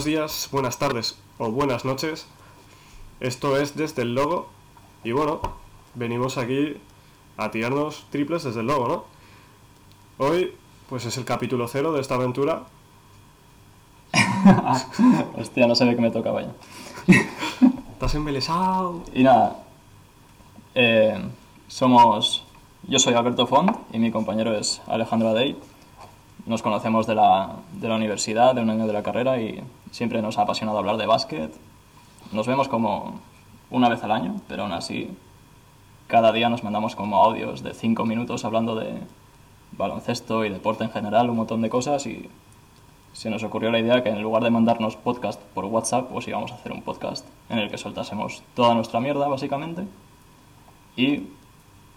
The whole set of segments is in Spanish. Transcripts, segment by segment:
buenos días, buenas tardes o buenas noches. Esto es desde el logo y bueno, venimos aquí a tirarnos triples desde el logo, ¿no? Hoy pues es el capítulo cero de esta aventura. Hostia, no sabía que me tocaba ya. Estás embelesado. Y nada, eh, somos... Yo soy Alberto Font y mi compañero es Alejandro Adey. Nos conocemos de la, de la universidad, de un año de la carrera y siempre nos ha apasionado hablar de básquet. Nos vemos como una vez al año, pero aún así cada día nos mandamos como audios de cinco minutos hablando de baloncesto y deporte en general, un montón de cosas y se nos ocurrió la idea que en lugar de mandarnos podcast por WhatsApp, pues íbamos a hacer un podcast en el que soltásemos toda nuestra mierda, básicamente, y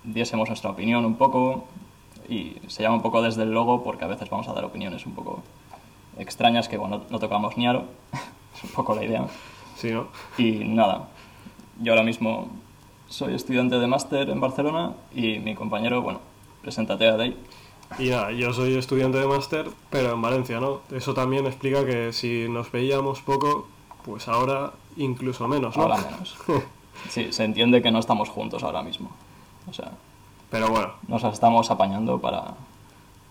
diésemos nuestra opinión un poco, y se llama un poco desde el logo porque a veces vamos a dar opiniones un poco extrañas que, bueno, no tocamos ni aro, es un poco la idea. Sí, ¿no? Y nada, yo ahora mismo soy estudiante de máster en Barcelona y mi compañero, bueno, preséntate a Day. Y nada, yo soy estudiante de máster, pero en Valencia, ¿no? Eso también explica que si nos veíamos poco, pues ahora incluso menos, ¿no? Ahora menos. Sí, se entiende que no estamos juntos ahora mismo. O sea, Pero bueno, nos estamos apañando para,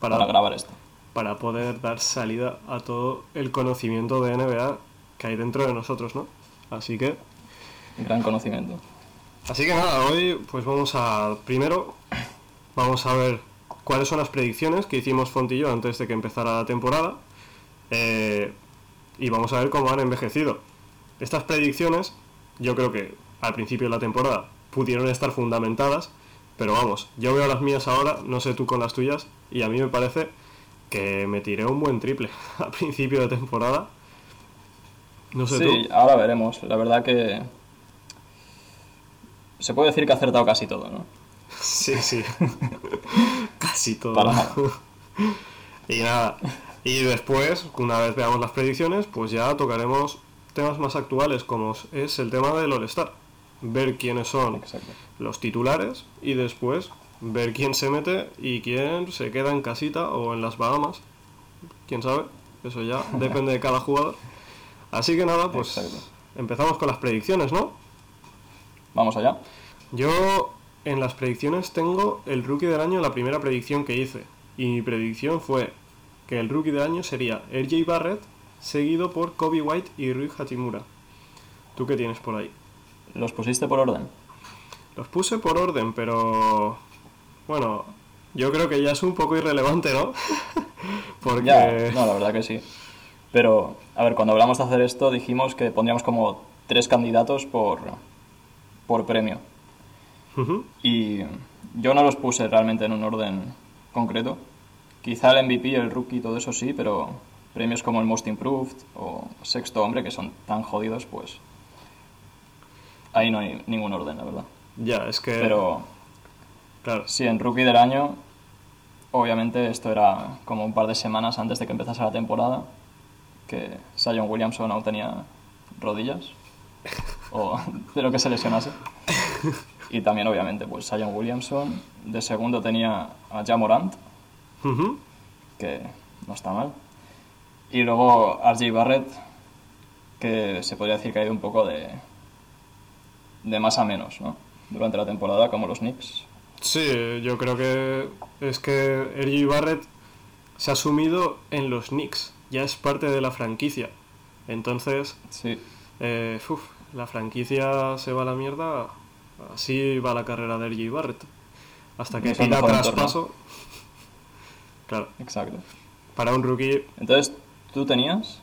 para, para grabar esto. Para poder dar salida a todo el conocimiento de NBA que hay dentro de nosotros, ¿no? Así que, Gran conocimiento. así que nada, hoy pues vamos a, primero, vamos a ver cuáles son las predicciones que hicimos Font y yo antes de que empezara la temporada eh, y vamos a ver cómo han envejecido. Estas predicciones, yo creo que al principio de la temporada pudieron estar fundamentadas, pero vamos, yo veo las mías ahora, no sé tú con las tuyas, y a mí me parece que me tiré un buen triple al principio de temporada. No sé Sí, tú. ahora veremos. La verdad que se puede decir que ha acertado casi todo, ¿no? Sí, sí. Casi todo. Para nada. y nada. Y después, una vez veamos las predicciones, pues ya tocaremos temas más actuales, como es el tema del All-Star. Ver quiénes son Exacto. los titulares y después ver quién se mete y quién se queda en casita o en las Bahamas. Quién sabe, eso ya depende de cada jugador. Así que nada, pues Exacto. empezamos con las predicciones, ¿no? Vamos allá. Yo en las predicciones tengo el rookie del año, la primera predicción que hice. Y mi predicción fue que el rookie del año sería RJ Barrett, seguido por Kobe White y Rui Hachimura. ¿Tú qué tienes por ahí? ¿Los pusiste por orden? Los puse por orden, pero bueno, yo creo que ya es un poco irrelevante, ¿no? Porque Ya, no, la verdad que sí. Pero, a ver, cuando hablamos de hacer esto dijimos que pondríamos como tres candidatos por, por premio. Y yo no los puse realmente en un orden concreto. Quizá el MVP, el rookie, todo eso sí, pero premios como el Most Improved o Sexto Hombre, que son tan jodidos, pues ahí no hay ningún orden, la verdad. ya, es que Pero claro, sí, en rookie del año, obviamente esto era como un par de semanas antes de que empezase la temporada, que Sion Williamson aún tenía rodillas, o de lo que se lesionase. Y también, obviamente, pues Sion Williamson. De segundo tenía a Ja Morant, ujú, que no está mal. Y luego RJ Barrett, que se podría decir que ha ido un poco de, de más a menos, ¿no? Durante la temporada, como los Knicks. Sí, yo creo que es que RJ Barrett se ha sumido en los Knicks, ya es parte de la franquicia. Entonces, Sí, eh, uf, la franquicia se va a la mierda, así va la carrera de RJ Barrett. Hasta que pida traspaso. Claro, exacto. para un rookie, Entonces, ¿tú tenías?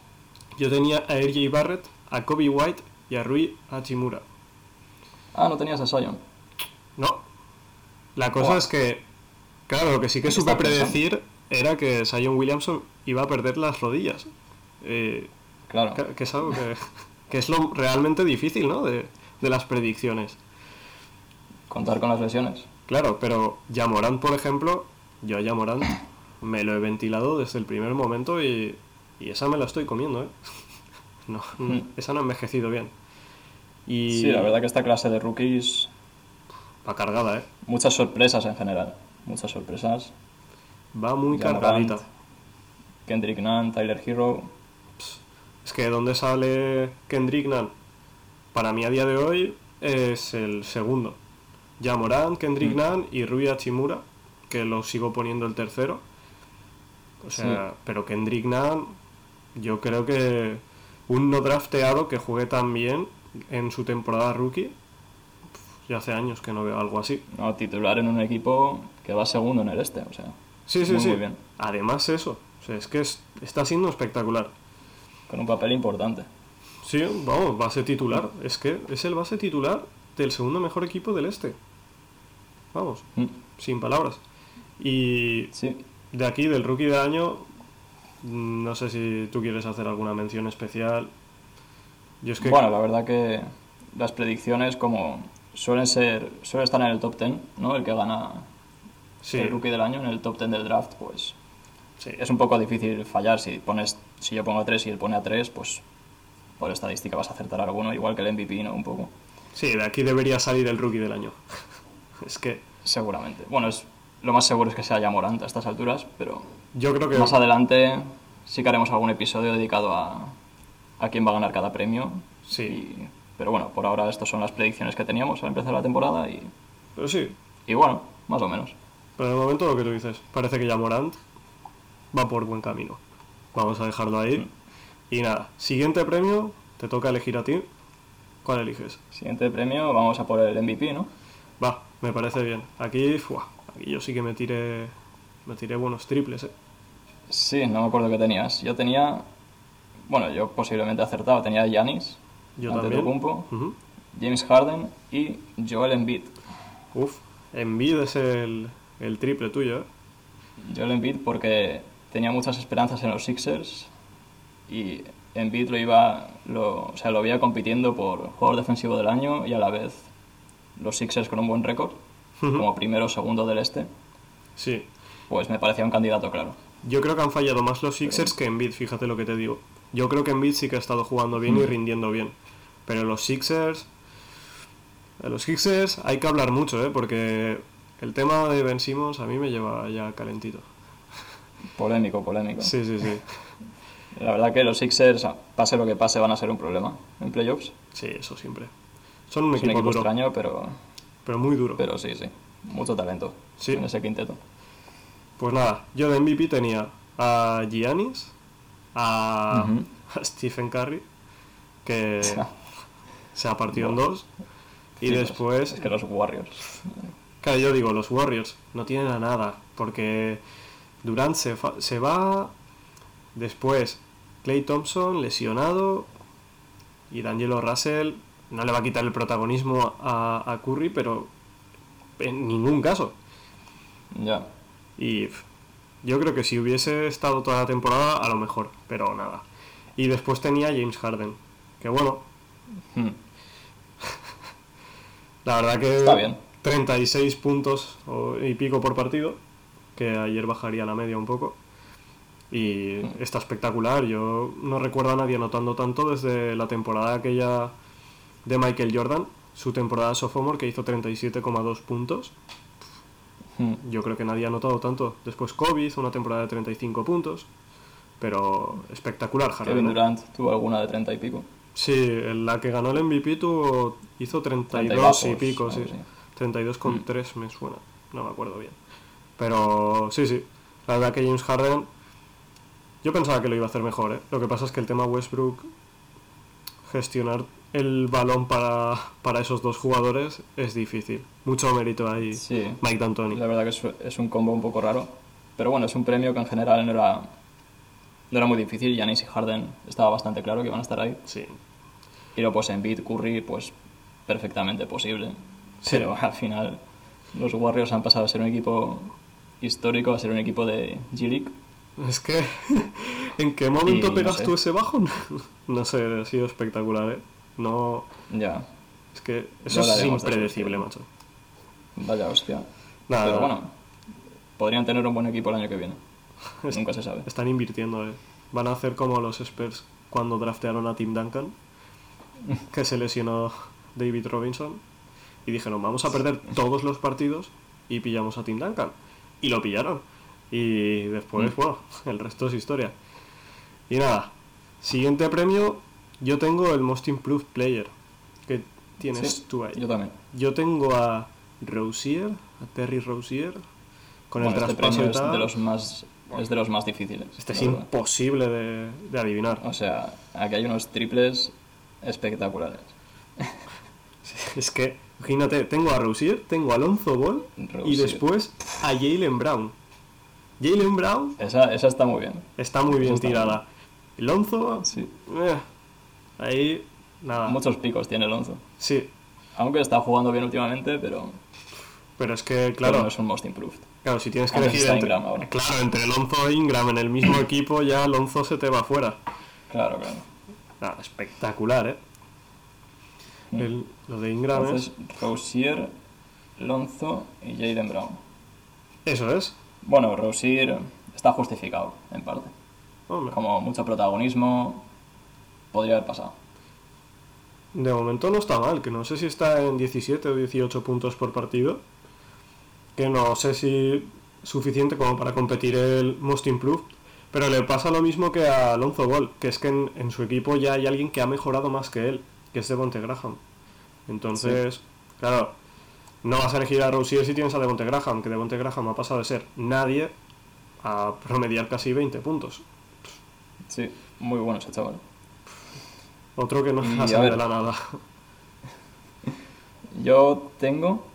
yo tenía a RJ Barrett, a Kobe White y a Rui Hachimura. Ah, no tenías a Sion. No. La cosa es que, claro, lo que sí que ¿Qué supe predecir era que Sion Williamson iba a perder las rodillas. Eh, Claro. que, que es algo que, que es lo realmente difícil, ¿no? De, de las predicciones. Contar con las lesiones. Claro, pero Yamorant, por ejemplo, yo a Yamorant me lo he ventilado desde el primer momento y, y esa me la estoy comiendo, ¿eh? No, Hmm. esa no ha envejecido bien. Y Sí, la verdad que esta clase de rookies, va cargada, ¿eh? muchas sorpresas en general. Muchas sorpresas. Va muy cargadita. Kendrick Nunn, Tyler Hero. Es que ¿dónde sale Kendrick Nunn? Para mí a día de hoy es el segundo. Ya Morán, Kendrick Mm. Nunn y Rui Hachimura, que lo sigo poniendo el tercero. O sea, Sí. pero Kendrick Nunn, yo creo que un no drafteado que juegue tan bien en su temporada rookie, ya hace años que no veo algo así. No, titular en un equipo que va segundo en el este, o sea. Sí, sí, Muy, sí. muy bien. Además eso, o sea, es que es- está siendo espectacular. Con un papel importante. Sí, vamos, base titular. Es que es el base titular del segundo mejor equipo del este. Vamos, Mm, sin palabras. Y Sí, de aquí, del rookie de año, no sé si tú quieres hacer alguna mención especial. Yo es que... Bueno, la verdad que las predicciones como suelen ser suele estar en el top 10, ¿no? El que gana sí, el rookie del año en el top 10 del draft, pues sí. es un poco difícil fallar si pones si yo pongo a 3 y él pone a 3, pues por estadística vas a acertar alguno, igual que el MVP, ¿no? Un poco. Sí, de aquí debería salir el rookie del año. es que Seguramente. Bueno, es lo más seguro es que sea ya Morant a estas alturas, pero yo creo que... más adelante sí que haremos algún episodio dedicado a, a quién va a ganar cada premio. Sí. Y- pero bueno, por ahora estas son las predicciones que teníamos al empezar la temporada y, Pero sí, y bueno, más o menos. pero de momento lo que tú dices, parece que ya Morant va por buen camino. Vamos a dejarlo ahí. Y nada, siguiente premio, te toca elegir a ti. ¿Cuál eliges? Siguiente premio, vamos a por el MVP, ¿no? Va, me parece bien. Aquí, fuah, aquí yo sí que me tiré, me tiré buenos triples, eh. Sí, no me acuerdo qué tenías. Yo tenía, bueno, yo posiblemente acertado, tenía a Yo también. Antetokounmpo, Ujú. James Harden y Joel Embiid. Uf, Envid es el, el triple tuyo, eh. Joel Embiid porque tenía muchas esperanzas en los Sixers y Embiid lo iba, lo, o sea, lo veía compitiendo por jugador defensivo del año y a la vez los Sixers con un buen récord, como primero o segundo del este, Sí. pues me parecía un candidato claro. Yo creo que han fallado más los Sixers que Embiid, fíjate lo que te digo. Yo creo que Embiid sí que ha estado jugando bien y rindiendo bien. Pero los Sixers... Los Sixers hay que hablar mucho, ¿eh? Porque el tema de Ben Simmons a mí me lleva ya calentito. Polémico, polémico. Sí, sí, sí. La verdad que los Sixers, pase lo que pase, van a ser un problema en playoffs. Sí, eso siempre. Son un Es un equipo equipo duro, extraño, pero, pero muy duro. pero sí, sí. Mucho talento Sí. en ese quinteto. Pues nada, yo de MVP tenía a Giannis, a, a Stephen Curry, que se ha partido en dos. Y Sí, después, Es que los Warriors. claro, yo digo, los Warriors no tienen a nada, porque Durant se, fa- se va, después Clay Thompson lesionado, y D'Angelo Russell no le va a quitar el protagonismo a, a Curry, pero en ningún caso. Ya. Y yo creo que si hubiese estado toda la temporada, a lo mejor, pero nada. Y después tenía James Harden, que bueno, Hmm. La verdad que Está bien. 36 puntos y pico por partido, que ayer bajaría la media un poco. Y está espectacular, yo no recuerdo a nadie anotando tanto desde la temporada aquella de Michael Jordan, su temporada sophomore que hizo 37,2 puntos. Hmm. Yo creo que nadie ha anotado tanto. Después Kobe hizo una temporada de 35 puntos. Pero espectacular, Harden. Kevin. Durant tuvo alguna de 30 y pico. Sí, en la que ganó el MVP tuvo, hizo 32 y bajos, pico, sí. algo así. 32 con Mm. 3 me suena. No me acuerdo bien. Pero sí, sí. La verdad que James Harden... Yo pensaba que lo iba a hacer mejor, ¿eh? Lo que pasa es que el tema Westbrook... Gestionar el balón para, para esos dos jugadores es difícil. Mucho mérito ahí Sí. Mike D'Antoni. La verdad que es, es un combo un poco raro. Pero bueno, es un premio que en general no era, no era muy difícil. Giannis y Harden estaba bastante claro que iban a estar ahí. Sí. Y luego pues en Beat Curry, pues perfectamente posible. Sí. Pero al final los Warriors han pasado a ser un equipo histórico a ser un equipo de G-League. Es que, ¿en qué momento Y no pegas sé. tú ese bajón? no sé, ha sido espectacular, ¿eh? No, Ya, es que eso es impredecible, macho. vaya hostia. Nada, Pero bueno, podrían tener un buen equipo el año que viene. Es- Nunca se sabe. están invirtiendo, ¿eh? Van a hacer como los Spurs cuando draftearon a Tim Duncan, que se lesionó David Robinson, y dijeron, vamos a perder todos los partidos y pillamos a Tim Duncan. Y lo pillaron. Y después, Mm. bueno, el resto es historia. Y nada, Siguiente premio, yo tengo el Most Improved Player. que tienes Sí, tú ahí? Yo también. Yo tengo a Rosier, a Terry Rosier, con Bueno, el este traspaso premio es de los más es de los más difíciles. Este es verdad. imposible de, de adivinar. O sea, aquí hay unos triples espectaculares. Es que, imagínate, tengo a Rosier, tengo a Alonso Ball y después a Jalen Brown. Jalen Brown Esa, esa está muy bien. está muy bien está tirada. Lonzo, Sí. eh, ahí, nada. Muchos picos tiene Alonso. Sí, Aunque está jugando bien últimamente, pero, pero es que, pero claro, no es un most improved. claro, si tienes que Antes elegir entre, claro, entre Lonzo e Ingram en el mismo equipo, ya Lonzo se te va fuera. Claro, claro. Nada, espectacular, ¿eh? Mm. El- lo de Ingram Entonces, Rosier, Lonzo y Jaden Brown. es... Eso es. Bueno, Rosier está justificado, en parte. Hombre, Como mucho protagonismo, podría haber pasado. de momento no está mal, que no sé si está en 17 o 18 puntos por partido. Que no sé si suficiente como para competir el Most Improved. Pero le pasa lo mismo que a Alonso Ball, que es que en, en su equipo ya hay alguien que ha mejorado más que él, que es Devonte Graham. Entonces, claro, no vas a elegir a Rosier si tienes a Devonte Graham, que Devonte Graham ha pasado de ser nadie a promediar casi 20 puntos. Sí, muy bueno ese chaval. Otro que no Y, ha a salido ver. de la nada. Yo tengo.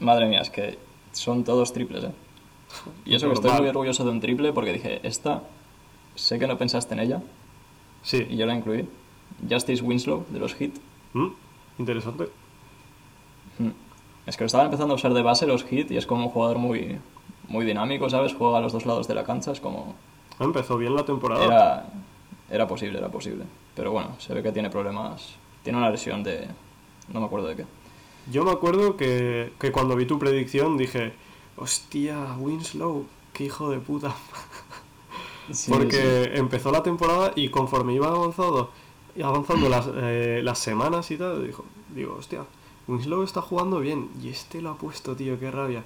Madre mía, es que son todos triples, ¿eh? Y eso que estoy muy orgulloso de un triple porque dije, esta, sé que no pensaste en ella y Sí. yo la incluí. Justice Winslow, de los Heat. Mm, Interesante. Mm. Es que lo estaba empezando a usar de base los Heat y es como un jugador muy, muy dinámico, ¿sabes? Juega a los dos lados de la cancha, es como... Empezó bien la temporada. Era, era posible, era posible. Pero bueno, se ve que tiene problemas. Tiene una lesión de... No me acuerdo de qué. Yo me acuerdo que, que cuando vi tu predicción dije, hostia, Winslow, qué hijo de puta. Sí, Porque empezó la temporada y conforme iba avanzando, y avanzando las, eh, las semanas y tal, dijo, digo, hostia, Winslow está jugando bien y este lo ha puesto, tío, qué rabia.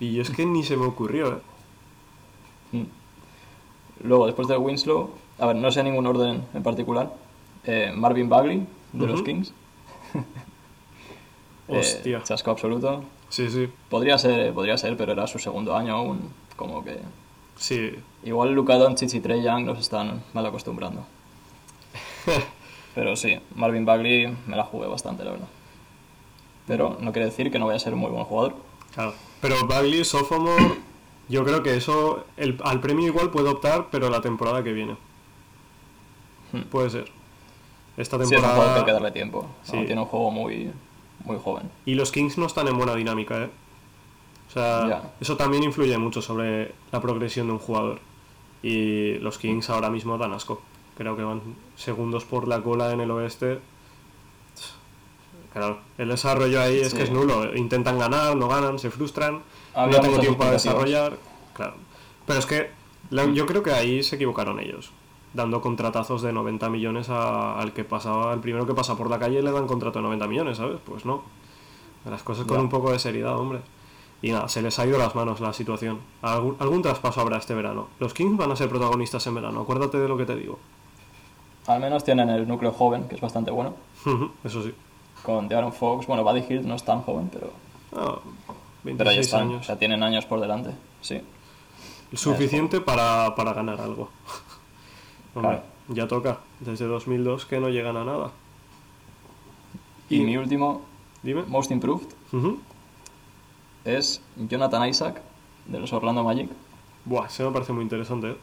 Y yo es que ni se me ocurrió, ¿eh? Mm. Luego, después de Winslow, a ver, no sé ningún orden en particular. eh, Marvin Bagley, de los. Kings. Eh, Hostia. chasco absoluto. Sí, sí, Podría ser, podría ser, pero era su segundo año aún. Como que. sí. Igual Luka Doncic y Trey Young nos están mal acostumbrando. Pero sí, Marvin Bagley me la jugué bastante, la verdad. Pero no quiere decir que no vaya a ser un muy buen jugador. Claro. Pero Bagley, sophomore, yo creo que eso, el, al premio igual puede optar, pero la temporada que viene. Hmm. Puede ser. Esta Sí, es un jugador que temporada. hay que darle tiempo. Sí. Tiene un juego muy, muy joven. y los Kings no están en buena dinámica, ¿eh? O sea, eso también influye mucho sobre la progresión de un jugador. Y los Kings ahora mismo dan asco. Creo que van segundos por la cola en el oeste. Claro, el desarrollo ahí es Sí. que es nulo. Intentan ganar, no ganan, se frustran. Había no tengo tiempo para desarrollar. Claro. Pero es que la- yo creo que ahí se equivocaron ellos. Dando contratazos de 90 millones a- al que pasaba, al primero que pasa por la calle le dan contrato de 90 millones, ¿sabes? Pues no. Las cosas con Ya. un poco de seriedad, hombre. Y nada, se les ha ido las manos la situación. Algún, algún traspaso habrá este verano. Los Kings van a ser protagonistas en verano, acuérdate de lo que te digo. Al menos tienen el núcleo joven, que es bastante bueno. Eso sí. Con De'Aaron Fox, bueno, Buddy Hield no es tan joven, pero, Ah, pero ahí 26 están. años. O sea, tienen años por delante. Sí. Suficiente para, para ganar algo. Hombre, Claro. ya toca. Desde 2002 que no llegan a nada. Y, Y- mi último, Dime. Most Improved, es Jonathan Isaac, de los Orlando Magic. Buah, se me parece muy interesante. ¿eh?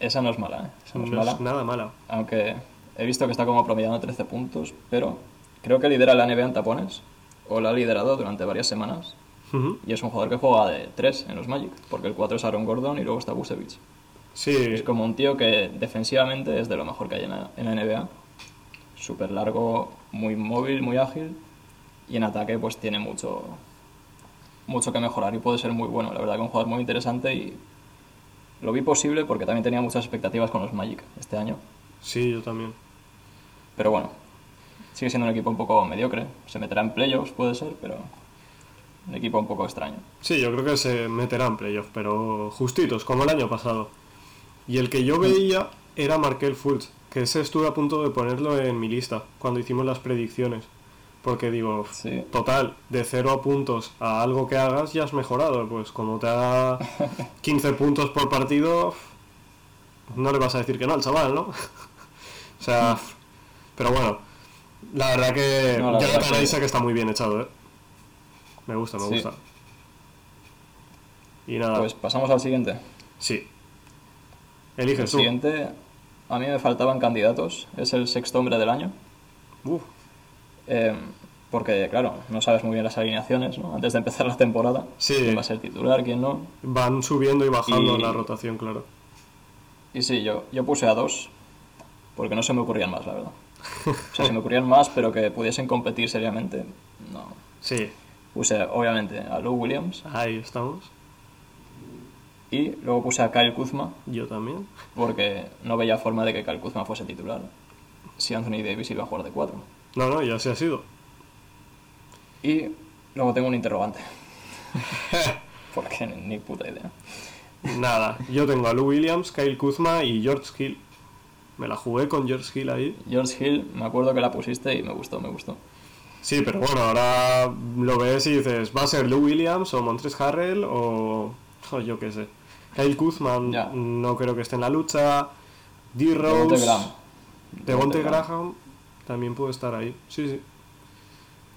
Esa no es mala, ¿eh? Esa no es mala. es nada mala. Aunque he visto que está como promediando 13 puntos, pero creo que lidera la NBA en tapones, o la ha liderado durante varias semanas. Y es un jugador que juega de 3 en los Magic, porque el 4 es Aaron Gordon y luego está Busevich. Sí, Es como un tío que defensivamente es de lo mejor que hay en la, en la NBA. Súper largo, muy móvil, muy ágil. Y en ataque pues tiene mucho, mucho que mejorar y puede ser muy bueno. La verdad que un jugador muy interesante y lo vi posible porque también tenía muchas expectativas con los Magic este año. sí, yo también. Pero bueno, sigue siendo un equipo un poco mediocre. Se meterá en playoffs, puede ser, pero un equipo un poco extraño. Sí, yo creo que se meterá en playoff, pero justitos, como el año pasado. Y el que yo veía era Markel Fultz, que ese estuve a punto de ponerlo en mi lista cuando hicimos las predicciones. Porque digo, Sí. total, de 0 a puntos a algo que hagas ya has mejorado. Pues como te haga 15 puntos por partido, no le vas a decir que no al chaval, ¿no? o sea, pero bueno, la verdad que No, la Jonathan verdad que- está muy bien echado, ¿eh? Me gusta, me Sí. gusta. Y nada, Pues pasamos al siguiente. sí. El Eliges tú. siguiente, a mí me faltaban candidatos, es el sexto hombre del año. Uf, Eh, porque, claro, no sabes muy bien las alineaciones, ¿no? Antes de empezar la temporada. Sí. Quién va a ser titular, quién no. van subiendo y bajando Y- la rotación, claro. Y sí, yo, yo puse a dos, porque no se me ocurrían más, la verdad. O sea, se me ocurrían más, pero que pudiesen competir seriamente, no. Sí, Puse, obviamente, a Lou Williams ahí estamos. Y luego puse a Kyle Kuzma, Yo también. porque no veía forma de que Kyle Kuzma fuese titular si Anthony Davis iba a jugar de cuatro. No, no, ya se ha sido. Y luego tengo un interrogante. porque ni puta idea. Nada, yo tengo a Lou Williams, Kyle Kuzma y George Hill. Me la jugué con George Hill ahí. George Hill, me acuerdo que la pusiste y me gustó, me gustó. Sí, pero bueno, ahora lo ves y dices, ¿va a ser Lou Williams o Montres Harrell o, o yo qué sé? Kyle Kuzma Ya. no creo que esté en la lucha. D. Rose, Graham. Devonte Graham. Graham también puede estar ahí. Sí, sí.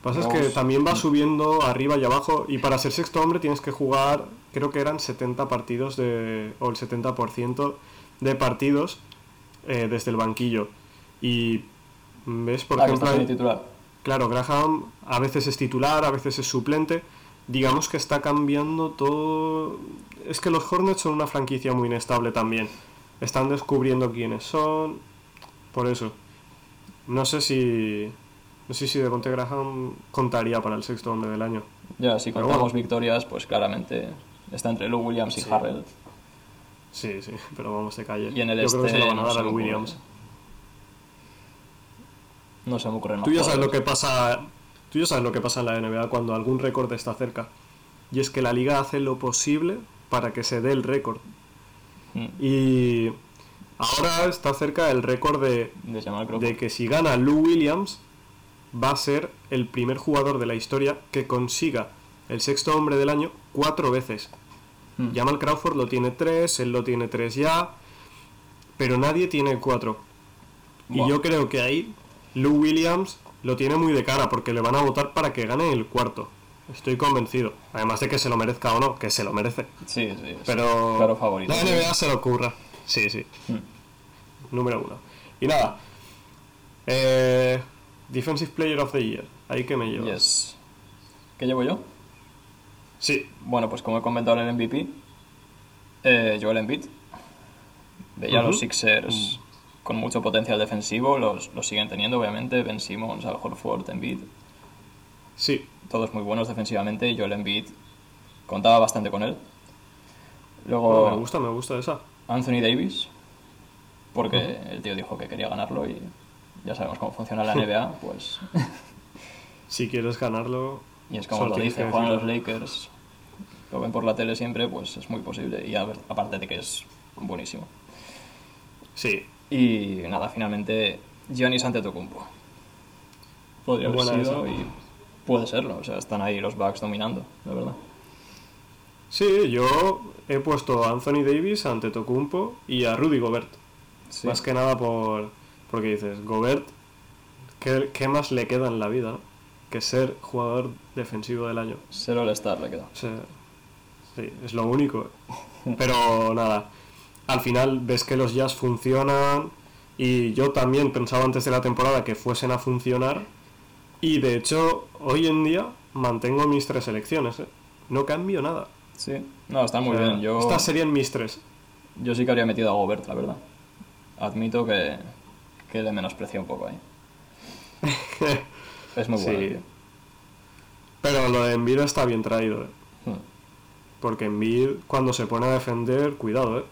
Pasa es que también va subiendo arriba y abajo y para ser sexto hombre tienes que jugar, creo que eran 70 partidos de, o el 70% de partidos eh, desde el banquillo. Y ves, por ah, que ejemplo, titular. Claro, Graham a veces es titular, a veces es suplente. Digamos que está cambiando todo. Es que los Hornets son una franquicia muy inestable también. Están descubriendo quiénes son. Por eso. No sé si. No sé si Devonte Graham contaría para el sexto hombre del año. Ya, si Pero contamos bueno. victorias, pues claramente está entre Lou Williams y Sí. Harrell. Sí, sí, pero vamos de calle. Y en el Yo creo que se este lo van a dar a. Williams. No se me ocurre. Tú ya sabes lo que pasa. Tú ya sabes lo que pasa en la NBA cuando algún récord está cerca. Y es que la liga hace lo posible para que se dé el récord. Mm, Y ahora está cerca el récord de, De que si gana Lou Williams va a ser el primer jugador de la historia que consiga el sexto hombre del año cuatro veces. Mm. Jamal Crawford lo tiene tres, él lo tiene tres ya, pero nadie tiene cuatro. Y yo creo que ahí Lou Williams lo tiene muy de cara porque le van a votar para que gane el cuarto. Estoy convencido. Además de que se lo merezca o no, que se lo merece. Sí, sí. Pero Claro favorito. la NBA se lo ocurra. Sí, sí. Mm. Número uno. Y nada. Eh, Defensive Player of the Year. Ahí que me llevas. Yes. ¿Qué llevo yo? Sí. Bueno, pues como he comentado en el MVP, eh, Joel Embiid. Veía a los. Sixers con mucho potencial defensivo, los, los siguen teniendo, obviamente. Ben Simmons, Al Horford, Embiid. Sí. Todos muy buenos defensivamente Joel Embiid contaba bastante con él. Luego Bueno, me gusta, me gusta esa. Anthony Davis, porque el tío dijo que quería ganarlo y ya sabemos cómo funciona la NBA, pues... Si quieres ganarlo. Y es como lo dice, juegan los. Lakers, lo ven por la tele siempre, pues es muy posible. Y aparte de que es buenísimo. Sí. Y nada, finalmente Giannis Antetokounmpo. Podría haber Buena sido esa. y puede serlo. O sea, están ahí los Bucks dominando, la verdad. Sí, yo he puesto a Anthony Davis ante Tocumpo y a Rudy Gobert. Sí. Más que nada por. Porque dices, Gobert, ¿qué, qué más le queda en la vida? Que ser jugador defensivo del año. Ser All-Star le queda. O sea, sí, es lo único. Pero nada, al final ves que los jazz funcionan y yo también pensaba antes de la temporada que fuesen a funcionar y de hecho hoy en día mantengo mis tres selecciones. ¿eh? No cambio nada. Sí, no, están muy O sea, bien. Yo, Estas serían mis tres. yo sí que habría metido a Gobert, la verdad. Admito que, que le menosprecié un poco ahí. Es muy bueno. Sí. tío. Pero lo de Embiid está bien traído. ¿eh? Hmm. Porque Embiid cuando se pone a defender, cuidado, ¿eh?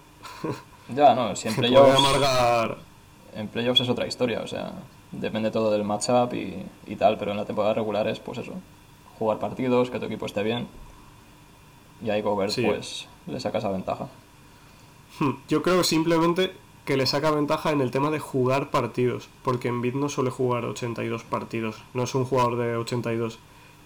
Ya, no, si en playoffs, amargar. en playoffs es otra historia, o sea, depende todo del matchup y, y tal, pero en la temporada regular es pues eso, jugar partidos, que tu equipo esté bien, y ahí Gobert Sí. pues le saca esa ventaja. Hmm, Yo creo simplemente que le saca ventaja en el tema de jugar partidos, porque Embiid no suele jugar 82 partidos, no es un jugador de 82.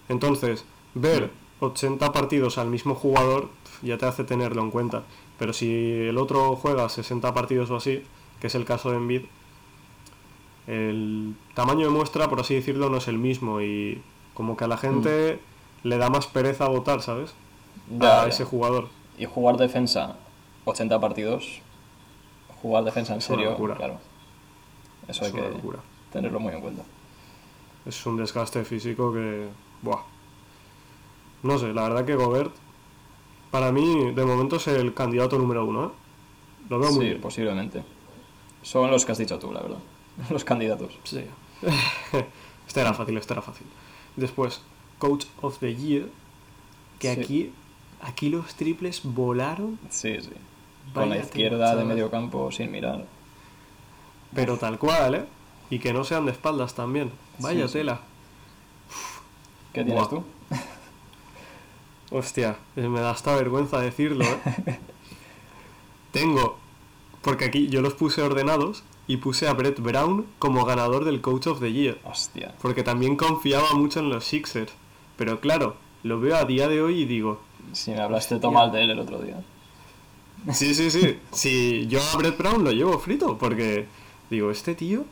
Entonces, ver 80 partidos al mismo jugador ya te hace tenerlo en cuenta. Pero si el otro juega 60 partidos o así, que es el caso de Embiid, el tamaño de muestra, por así decirlo, no es el mismo y como que a la gente le da más pereza votar, ¿sabes? Ya, a ya. ese jugador. Y jugar defensa 80 partidos, jugar defensa en Es serio, claro. Eso Es hay que locura. tenerlo muy en cuenta. Es un desgaste físico que. Buah. No sé, la verdad que Gobert, para mí, de momento es el candidato número uno, ¿eh? Lo veo muy Sí, bien. posiblemente. Son los que has dicho tú, la verdad. Los candidatos. Sí. este era fácil, este era fácil. Después, Coach of the Year, que Sí. aquí, aquí los triples volaron, Sí, sí. Con la izquierda de medio campo sin mirar. pero tal cual, ¿eh? Y que no sean de espaldas también. Vaya Sí, sí. tela. ¿Qué tienes Buah. tú? Hostia, eh, me da hasta vergüenza decirlo, ¿eh? Tengo, porque aquí yo los puse ordenados y puse a Brett Brown como ganador del Coach of the Year, Hostia. porque también confiaba mucho en los Sixers. Pero claro, lo veo a día de hoy y digo, Si me hablaste tú mal de él el otro día. sí, sí, sí, si yo a Brett Brown lo llevo frito, porque digo, este tío,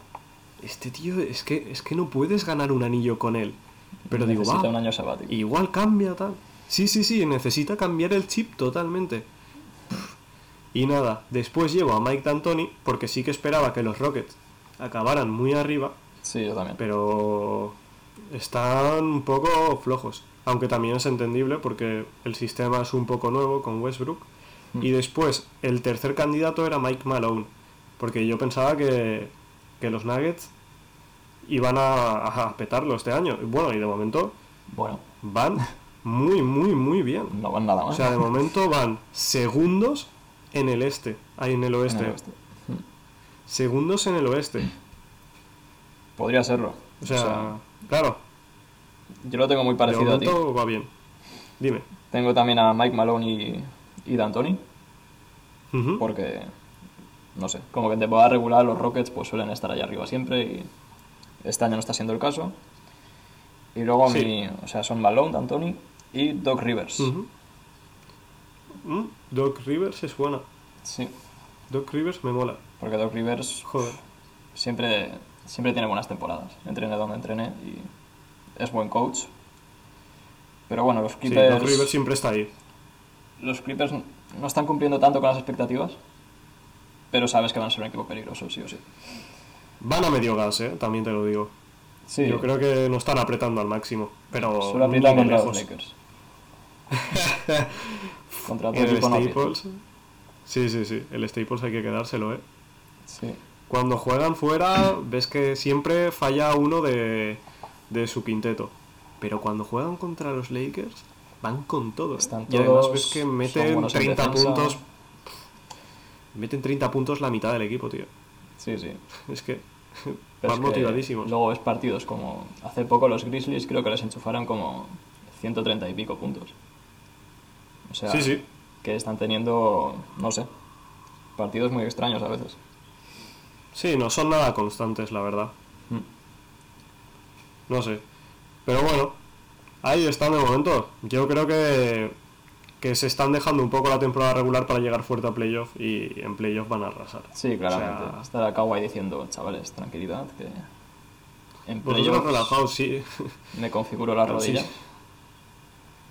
este tío es que, es que no puedes ganar un anillo con él. Pero digo, va, un año sabático. Igual cambia tal. Sí, sí, sí, necesita cambiar el chip totalmente. Y nada, después llevo a Mike D'Antoni porque sí que esperaba que los Rockets acabaran muy arriba, Sí, yo también. pero están un poco flojos. Aunque también es entendible porque el sistema es un poco nuevo con Westbrook. Mm. Y después, el tercer candidato era Mike Malone. Porque yo pensaba que, que los Nuggets iban a, a petarlo este año. Bueno, y de momento Bueno, van muy, muy, muy bien. no van nada O más. sea, de momento van segundos en el este, ahí en el En oeste. el oeste. Segundos en el oeste. Podría serlo. O sea, claro, yo lo tengo muy de parecido a ti. momento va bien. Dime. Tengo también a Mike Malone y, y D'Antoni, porque, no sé, como que en temporada regular los Rockets pues suelen estar allá arriba siempre y este año no está siendo el caso. Y luego Sí. mi, o sea, son Malone, D'Antoni y Doc Rivers. Mm, Doc Rivers es buena. Sí, Doc Rivers me mola. porque Doc Rivers Joder. siempre, siempre tiene buenas temporadas, entrene donde entrene y es buen coach. Pero bueno, los Sí, Clippers, Doc Rivers siempre está ahí. los Clippers no están cumpliendo tanto con las expectativas, pero sabes que van a ser un equipo peligroso, sí o sí. Van a medio gas, eh, también te lo digo. Sí, Yo creo que no están apretando al máximo. Pero solo aprietan contra los. Lakers. contra otro el no. Staples. Sí, sí, sí. El Staples hay que quedárselo, eh. Sí. Cuando juegan fuera, ves que siempre falla uno de, de su quinteto. Pero cuando juegan contra los Lakers, van con todo. ¿eh? Están y además todos- ves que meten buenos en 30 defensa. puntos. Meten 30 puntos la mitad del equipo, tío. Sí, sí. Es que Pero van es que motivadísimos. Luego ves partidos como hace poco los Grizzlies creo que les enchufaron como 130 y pico puntos. O sea, Sí, sí. que están teniendo, no sé, partidos muy extraños a veces. Sí, no son nada constantes, la verdad. Mm. No sé. Pero bueno, ahí están de momento. Yo creo que, que se están dejando un poco la temporada regular para llegar fuerte a playoff y en playoff van a arrasar. Sí, claramente. O sea- Está Kawhi diciendo, chavales, tranquilidad, que en relajados, sí. me configuro la Sí. rodilla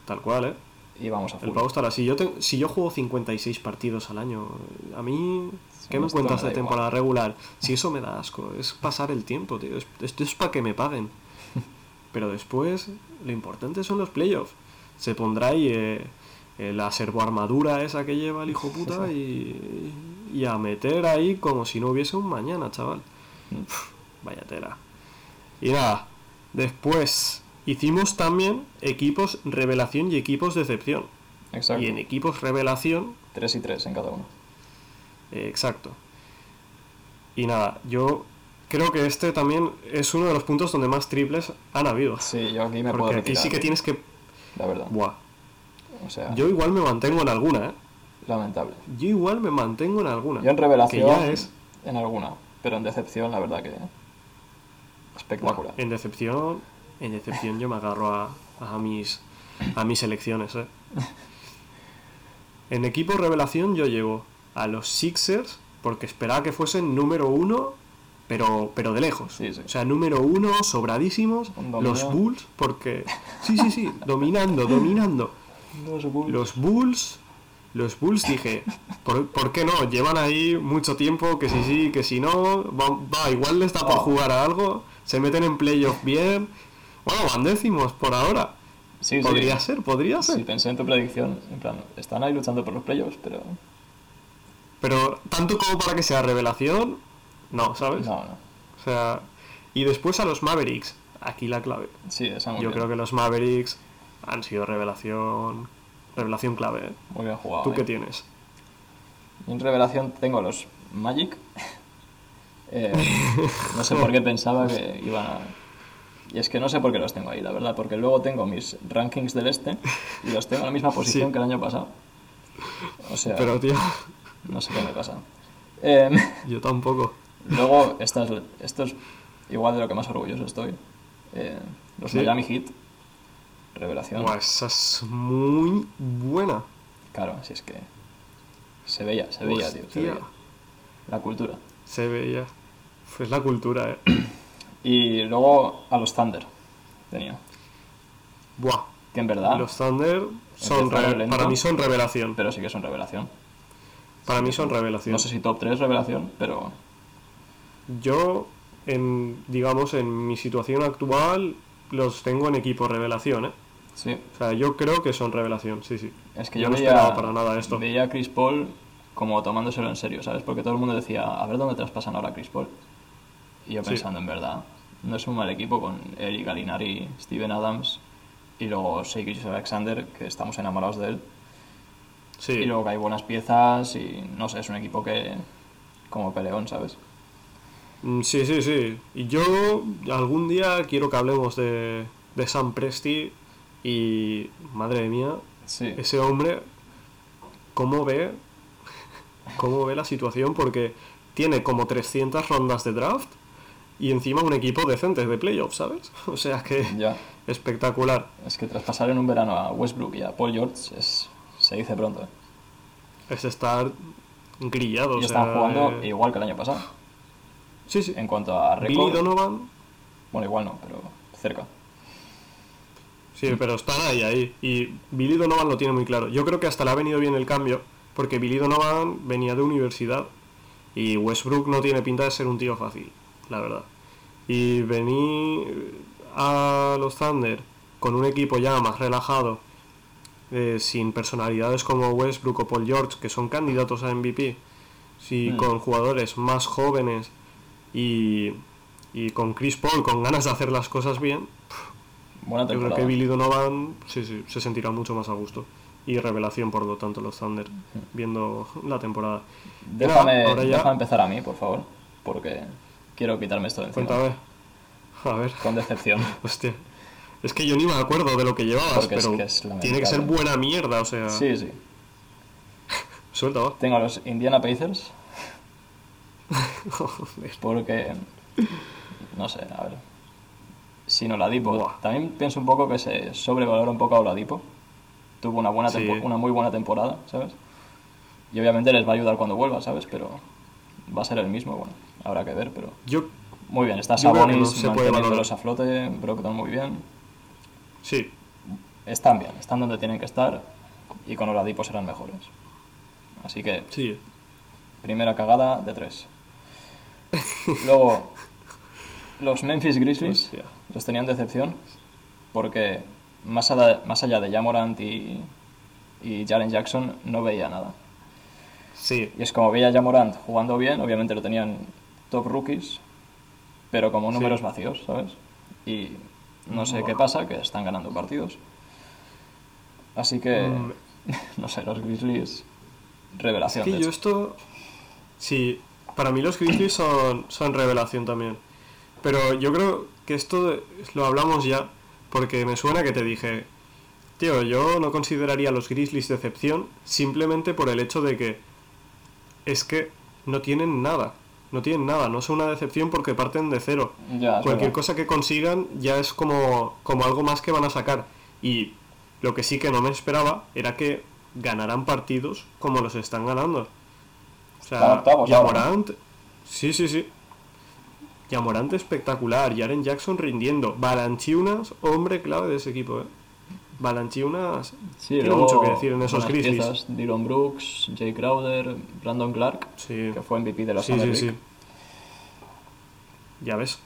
Tal cual, ¿eh? Y vamos a El full. pavo estará. Si yo, te- si yo juego 56 partidos al año, a mí... ¿Qué me cuentas de da temporada regular? Si eso me da asco, es pasar el tiempo, tío. Es- Esto es para que me paguen. Pero después, lo importante son los playoffs. Se pondrá ahí eh, eh, la servoarmadura esa que lleva el hijo puta y, y a meter ahí como si no hubiese un mañana, chaval. Vaya tela. Y nada, después hicimos también equipos revelación y equipos decepción. Exacto. Y en equipos revelación, 3 y 3 en cada uno. eh, exacto. Y nada, yo creo que este también es uno de los puntos donde más triples han habido. Sí, yo aquí me puedo Porque aquí sí que tienes que... La verdad. Buah. O sea, Yo igual me mantengo en alguna, ¿eh? lamentable. Yo igual me mantengo en alguna. Yo en revelación Que ya es... en alguna, pero en decepción, la verdad que espectacular. En decepción, en decepción yo me agarro a, a mis a mis elecciones, ¿eh? En equipo revelación yo llevo a los Sixers porque esperaba que fuesen número uno, pero, pero de lejos. Sí, sí. O sea, número uno, sobradísimos. Los Bulls, porque... Sí, sí, sí, dominando, dominando. Los Bulls. Los Bulls, los Bulls dije, ¿por, por qué no? Llevan ahí mucho tiempo, que si sí, que si no, va, va, igual les da por Oh. jugar a algo, se meten en playoff bien. Bueno, van décimos por ahora. Sí, sí. podría ser, podría ser. Sí, pensé en tu predicción, en plan, están ahí luchando por los playoffs, pero Pero tanto como para que sea revelación, no, ¿sabes? no, no. O sea, y después a los Mavericks, aquí la clave. Sí, esa muy Yo bien. creo que los Mavericks han sido revelación, revelación clave. ¿eh? Muy bien jugado. ¿Tú eh. qué tienes? En revelación tengo a los Magic. Eh, no sé por qué pensaba que iban a... Y es que no sé por qué los tengo ahí, la verdad, porque luego tengo mis rankings del este y los tengo en la misma posición Sí. que el año pasado. O sea, Pero tío, no sé qué me pasa. Eh, yo tampoco. luego, esta es- esto es igual de lo que más orgulloso estoy. Eh, los ¿Sí? Miami Heat. Revelación. Buah, esa es muy buena. Claro, si es que se veía, se veía, tío. Se Hostia. veía. La cultura. Se veía. Pues la cultura, eh. Y luego a los Thunder tenía. Buah. Que en verdad, Los Thunder son lento. para mí son revelación. pero sí que son revelación. Para mí son revelación. No sé si top 3 revelación, pero Yo, en, digamos, en mi situación actual, los tengo en equipo revelación, ¿eh? sí. O sea, yo creo que son revelación, sí, sí. Es que Yo yo, no veía, esperaba para nada esto. veía a Chris Paul como tomándoselo en serio, ¿sabes? Porque todo el mundo decía, a ver dónde traspasan ahora a Chris Paul. Y yo Sí. pensando, en verdad, no es un mal equipo con Eric Galinari, Steven Adams y luego Shea Alexander, que estamos enamorados de él. Sí, Y luego que hay buenas piezas y no sé, es un equipo que como peleón, ¿sabes? Mm, sí, sí, sí. Y yo algún día quiero que hablemos de, de Sam Presti y, madre mía, Sí. ese hombre, ¿cómo ve, cómo ve la situación? Porque tiene como 300 rondas de draft y encima un equipo decente de playoffs, ¿sabes? O sea que Ya. espectacular. Es que traspasar en un verano a Westbrook y a Paul George es, se dice pronto. ¿eh? Es estar grillado. Y o están sea, jugando eh, igual que el año pasado. Sí, sí. En cuanto a Billy récord, Donovan, bueno, igual no, pero cerca. sí, pero están ahí, ahí. Y Billy Donovan lo tiene muy claro. Yo creo que hasta le ha venido bien el cambio, porque Billy Donovan venía de universidad y Westbrook no tiene pinta de ser un tío fácil, la verdad. Y venir a los Thunder con un equipo ya más relajado, eh, sin personalidades como Westbrook o Paul George, que son candidatos a MVP, sí, Mm. con jugadores más jóvenes y, y con Chris Paul con ganas de hacer las cosas bien, Buena yo creo que Billy Donovan sí, sí, se sentirá mucho más a gusto. Y revelación, por lo tanto, los Thunder, viendo la temporada. Déjame, Nada, ahora ya- déjame empezar a mí, por favor, porque quiero quitarme esto de encima. Cuéntame. A ver, Con decepción. hostia. Es que yo ni me acuerdo de lo que llevabas, Porque es pero que es tiene que ser buena mierda, o sea. Sí, sí. Suelta, va. Tengo a los Indiana Pacers Joder. porque, no sé, a ver. Sin Oladipo. Buah. También pienso un poco que se sobrevalora un poco a Oladipo. Tuvo una, buena Sí. una muy buena temporada, ¿sabes? Y obviamente les va a ayudar cuando vuelva, ¿sabes? Pero va a ser el mismo, bueno, habrá que ver, pero... Yo, Muy bien, está que no Sabonis se manteniéndolos a flote, Brogdon muy bien. sí, Están bien, están donde tienen que estar y con Oladipo serán mejores. Así que sí. primera cagada de tres. Luego, los Memphis Grizzlies Hostia. los tenían decepción porque más allá, más allá de Jamorant y, y Jaren Jackson no veía nada. Sí, Y es como veía a Jamorant jugando bien, obviamente lo tenían top rookies, pero como números vacíos, ¿sabes? Y no sé qué pasa, que están ganando partidos. Así que, Mm. no sé, los Grizzlies, Es revelación. de yo esto. Sí, para mí los Grizzlies son, son revelación también. Pero yo creo que esto lo hablamos ya, porque me suena que te dije, tío, yo no consideraría a los Grizzlies decepción simplemente por el hecho de que es que no tienen nada. No tienen nada, no son una decepción porque parten de cero. Ya, Cualquier cosa que consigan ya es como, como algo más que van a sacar. Y lo que sí que no me esperaba era que ganaran partidos como los están ganando. O sea, octavos Yamorant, sí, sí, sí. Yamorant espectacular, Jaren Jackson rindiendo, Balanchiunas, hombre clave de ese equipo, ¿eh? Balanchiunas Sí, tiene luego mucho que decir en esos Grizzlies. Dylan Brooks, Jay Crowder, Brandon Clark, Sí. que fue MVP de la Sí, sí, sí. Ya ves.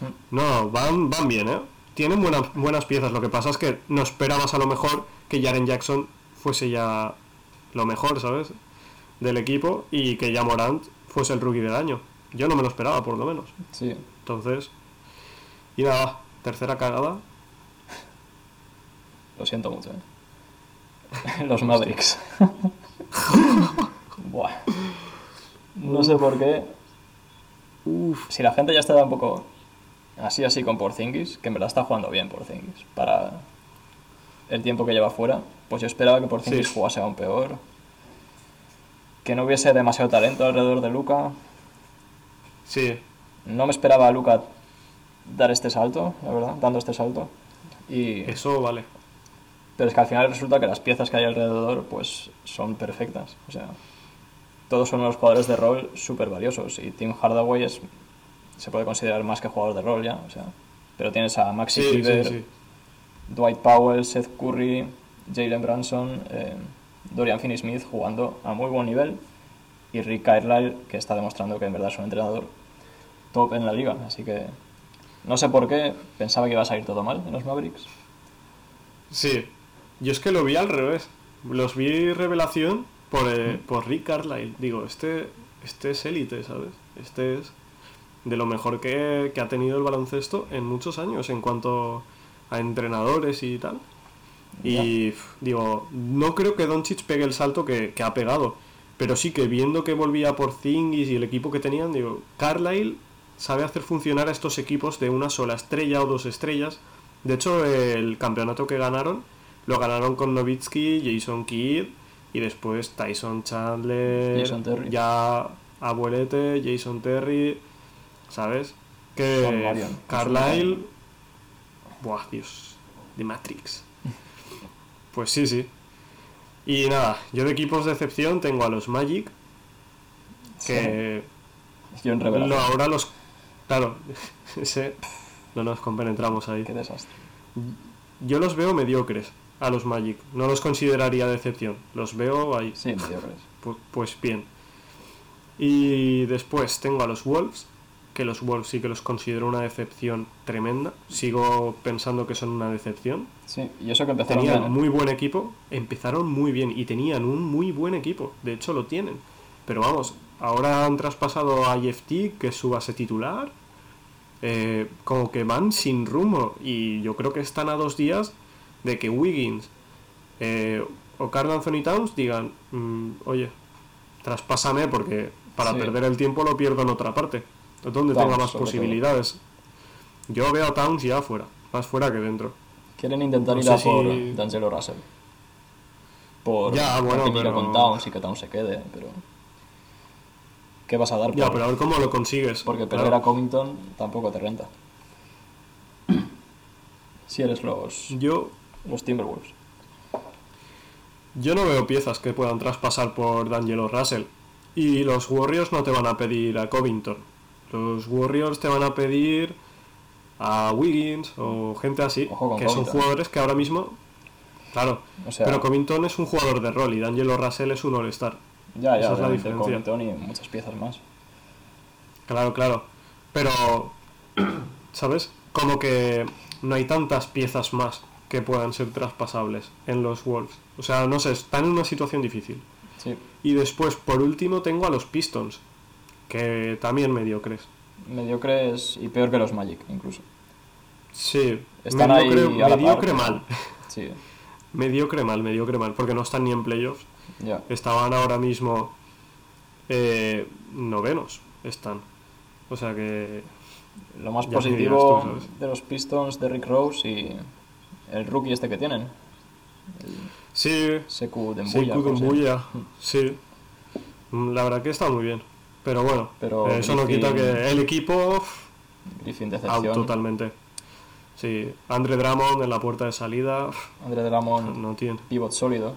Mm. No, van, van bien, ¿eh? Tienen buenas, buenas piezas. Lo que pasa es que no esperabas a lo mejor que Jaren Jackson fuese ya lo mejor, ¿sabes? Del equipo y que ya Morant fuese el rookie del año. Yo no me lo esperaba, por lo menos. Sí, Entonces. Y nada, tercera cagada. Lo siento mucho. ¿eh? Los Mavericks. Buah. No sé por qué. Uf. Si la gente ya está un poco así así con Porzingis, que en verdad está jugando bien Porzingis para el tiempo que lleva fuera, pues yo esperaba que Porzingis Sí. jugase aún peor. Que no hubiese demasiado talento alrededor de Luca. Sí, No me esperaba a Luca dar este salto, la verdad, dando este salto. Y, eso vale. Pero es que al final resulta que las piezas que hay alrededor pues son perfectas. O sea, todos son unos jugadores de rol súper valiosos. Y Tim Hardaway es, se puede considerar más que jugador de rol ya. O sea, pero tienes a Maxi Sí, sí, Kleber, sí. Dwight Powell, Seth Curry, Jalen Branson, eh, Dorian Finney-Smith jugando a muy buen nivel. Y Rick Carlisle, que está demostrando que en verdad es un entrenador top en la liga. Así que no sé por qué pensaba que iba a salir todo mal en los Mavericks. Sí, yo es que lo vi al revés. Los vi revelación por, eh, por Rick Carlisle. Digo, este, este es élite, ¿sabes? Este es de lo mejor que, que ha tenido el baloncesto en muchos años en cuanto a entrenadores y tal. Y digo, no creo que Doncic pegue el salto que, que ha pegado. Pero sí que viendo que volvía por Zingis y el equipo que tenían, digo, Carlisle sabe hacer funcionar a estos equipos de una sola estrella o dos estrellas. De hecho, el campeonato que ganaron lo ganaron con Novitsky, Jason Kidd y después Tyson Chandler, Jason Terry. ya Abuelete, Jason Terry, ¿sabes? Que. Carlisle, buah, Dios, de Matrix. Pues sí, sí. Y nada, yo de equipos de excepción tengo a los Magic, que ahora los... Claro, ese... No nos compenetramos ahí. Qué desastre. Yo los veo mediocres a los Magic. No los consideraría de excepción. Los veo ahí. Sí, mediocres. Pu- Pues bien. Y después tengo a los Wolves, que los Wolves sí que los considero una decepción tremenda. Sigo pensando que son una decepción. Sí, y eso que empezaron Tenían bien, ¿eh? muy buen equipo, empezaron muy bien y tenían un muy buen equipo. De hecho, lo tienen. Pero vamos, ahora han traspasado a IFT, que es su base titular. eh, como que van sin rumbo. Y yo creo que están a dos días de que Wiggins eh, o Carl Anthony Towns digan: "Mm, Oye, traspásame porque para Sí. perder el tiempo lo pierdo en otra parte. Donde Towns, tenga más todo. posibilidades. Yo veo a Towns ya afuera, más fuera que dentro. Quieren intentar No ir a por si- D'Angelo Russell. Por Ya, bueno, pero- con Towns y que Towns se quede, pero... ¿Qué vas a dar Ya, por- pero a ver cómo lo consigues. Porque Claro. perder a Covington tampoco te renta. Si eres los, Yo, los Timberwolves. yo no veo piezas que puedan traspasar por D'Angelo Russell. Y los Warriors no te van a pedir a Covington. Los Warriors te van a pedir a Wiggins o gente así, que son Covington. jugadores que ahora mismo. Claro, O sea, pero Covington es un jugador de rol y D'Angelo Russell es un All-Star. ya, ya, esa es la diferencia. Covington y muchas piezas más. Claro, claro. Pero, ¿sabes? Como que no hay tantas piezas más que puedan ser traspasables en los Wolves. O sea, no sé, están en una situación difícil. Sí, Y después, por último, tengo a los Pistons, que también mediocres. mediocres y peor que los Magic, incluso. Sí, Están mediocre, ahí a la par, mediocre mal. Sí, Mediocre mal, mediocre mal, porque no están ni en playoffs. ya. Estaban ahora mismo eh, novenos, están. O sea que... Lo más positivo de los Pistons, de Rick Rose y el rookie este que tienen, Sí, Seku Dembuya. ¿cómo se llama? Kudumbuya, sí. Mm, La verdad que está muy bien. Pero bueno, Pero eh, eso no Griffin- quita que el equipo Griffin decepción. totalmente. Sí, Andre Drummond en la puerta de salida uf, André Drummond, no tiene. pivot sólido.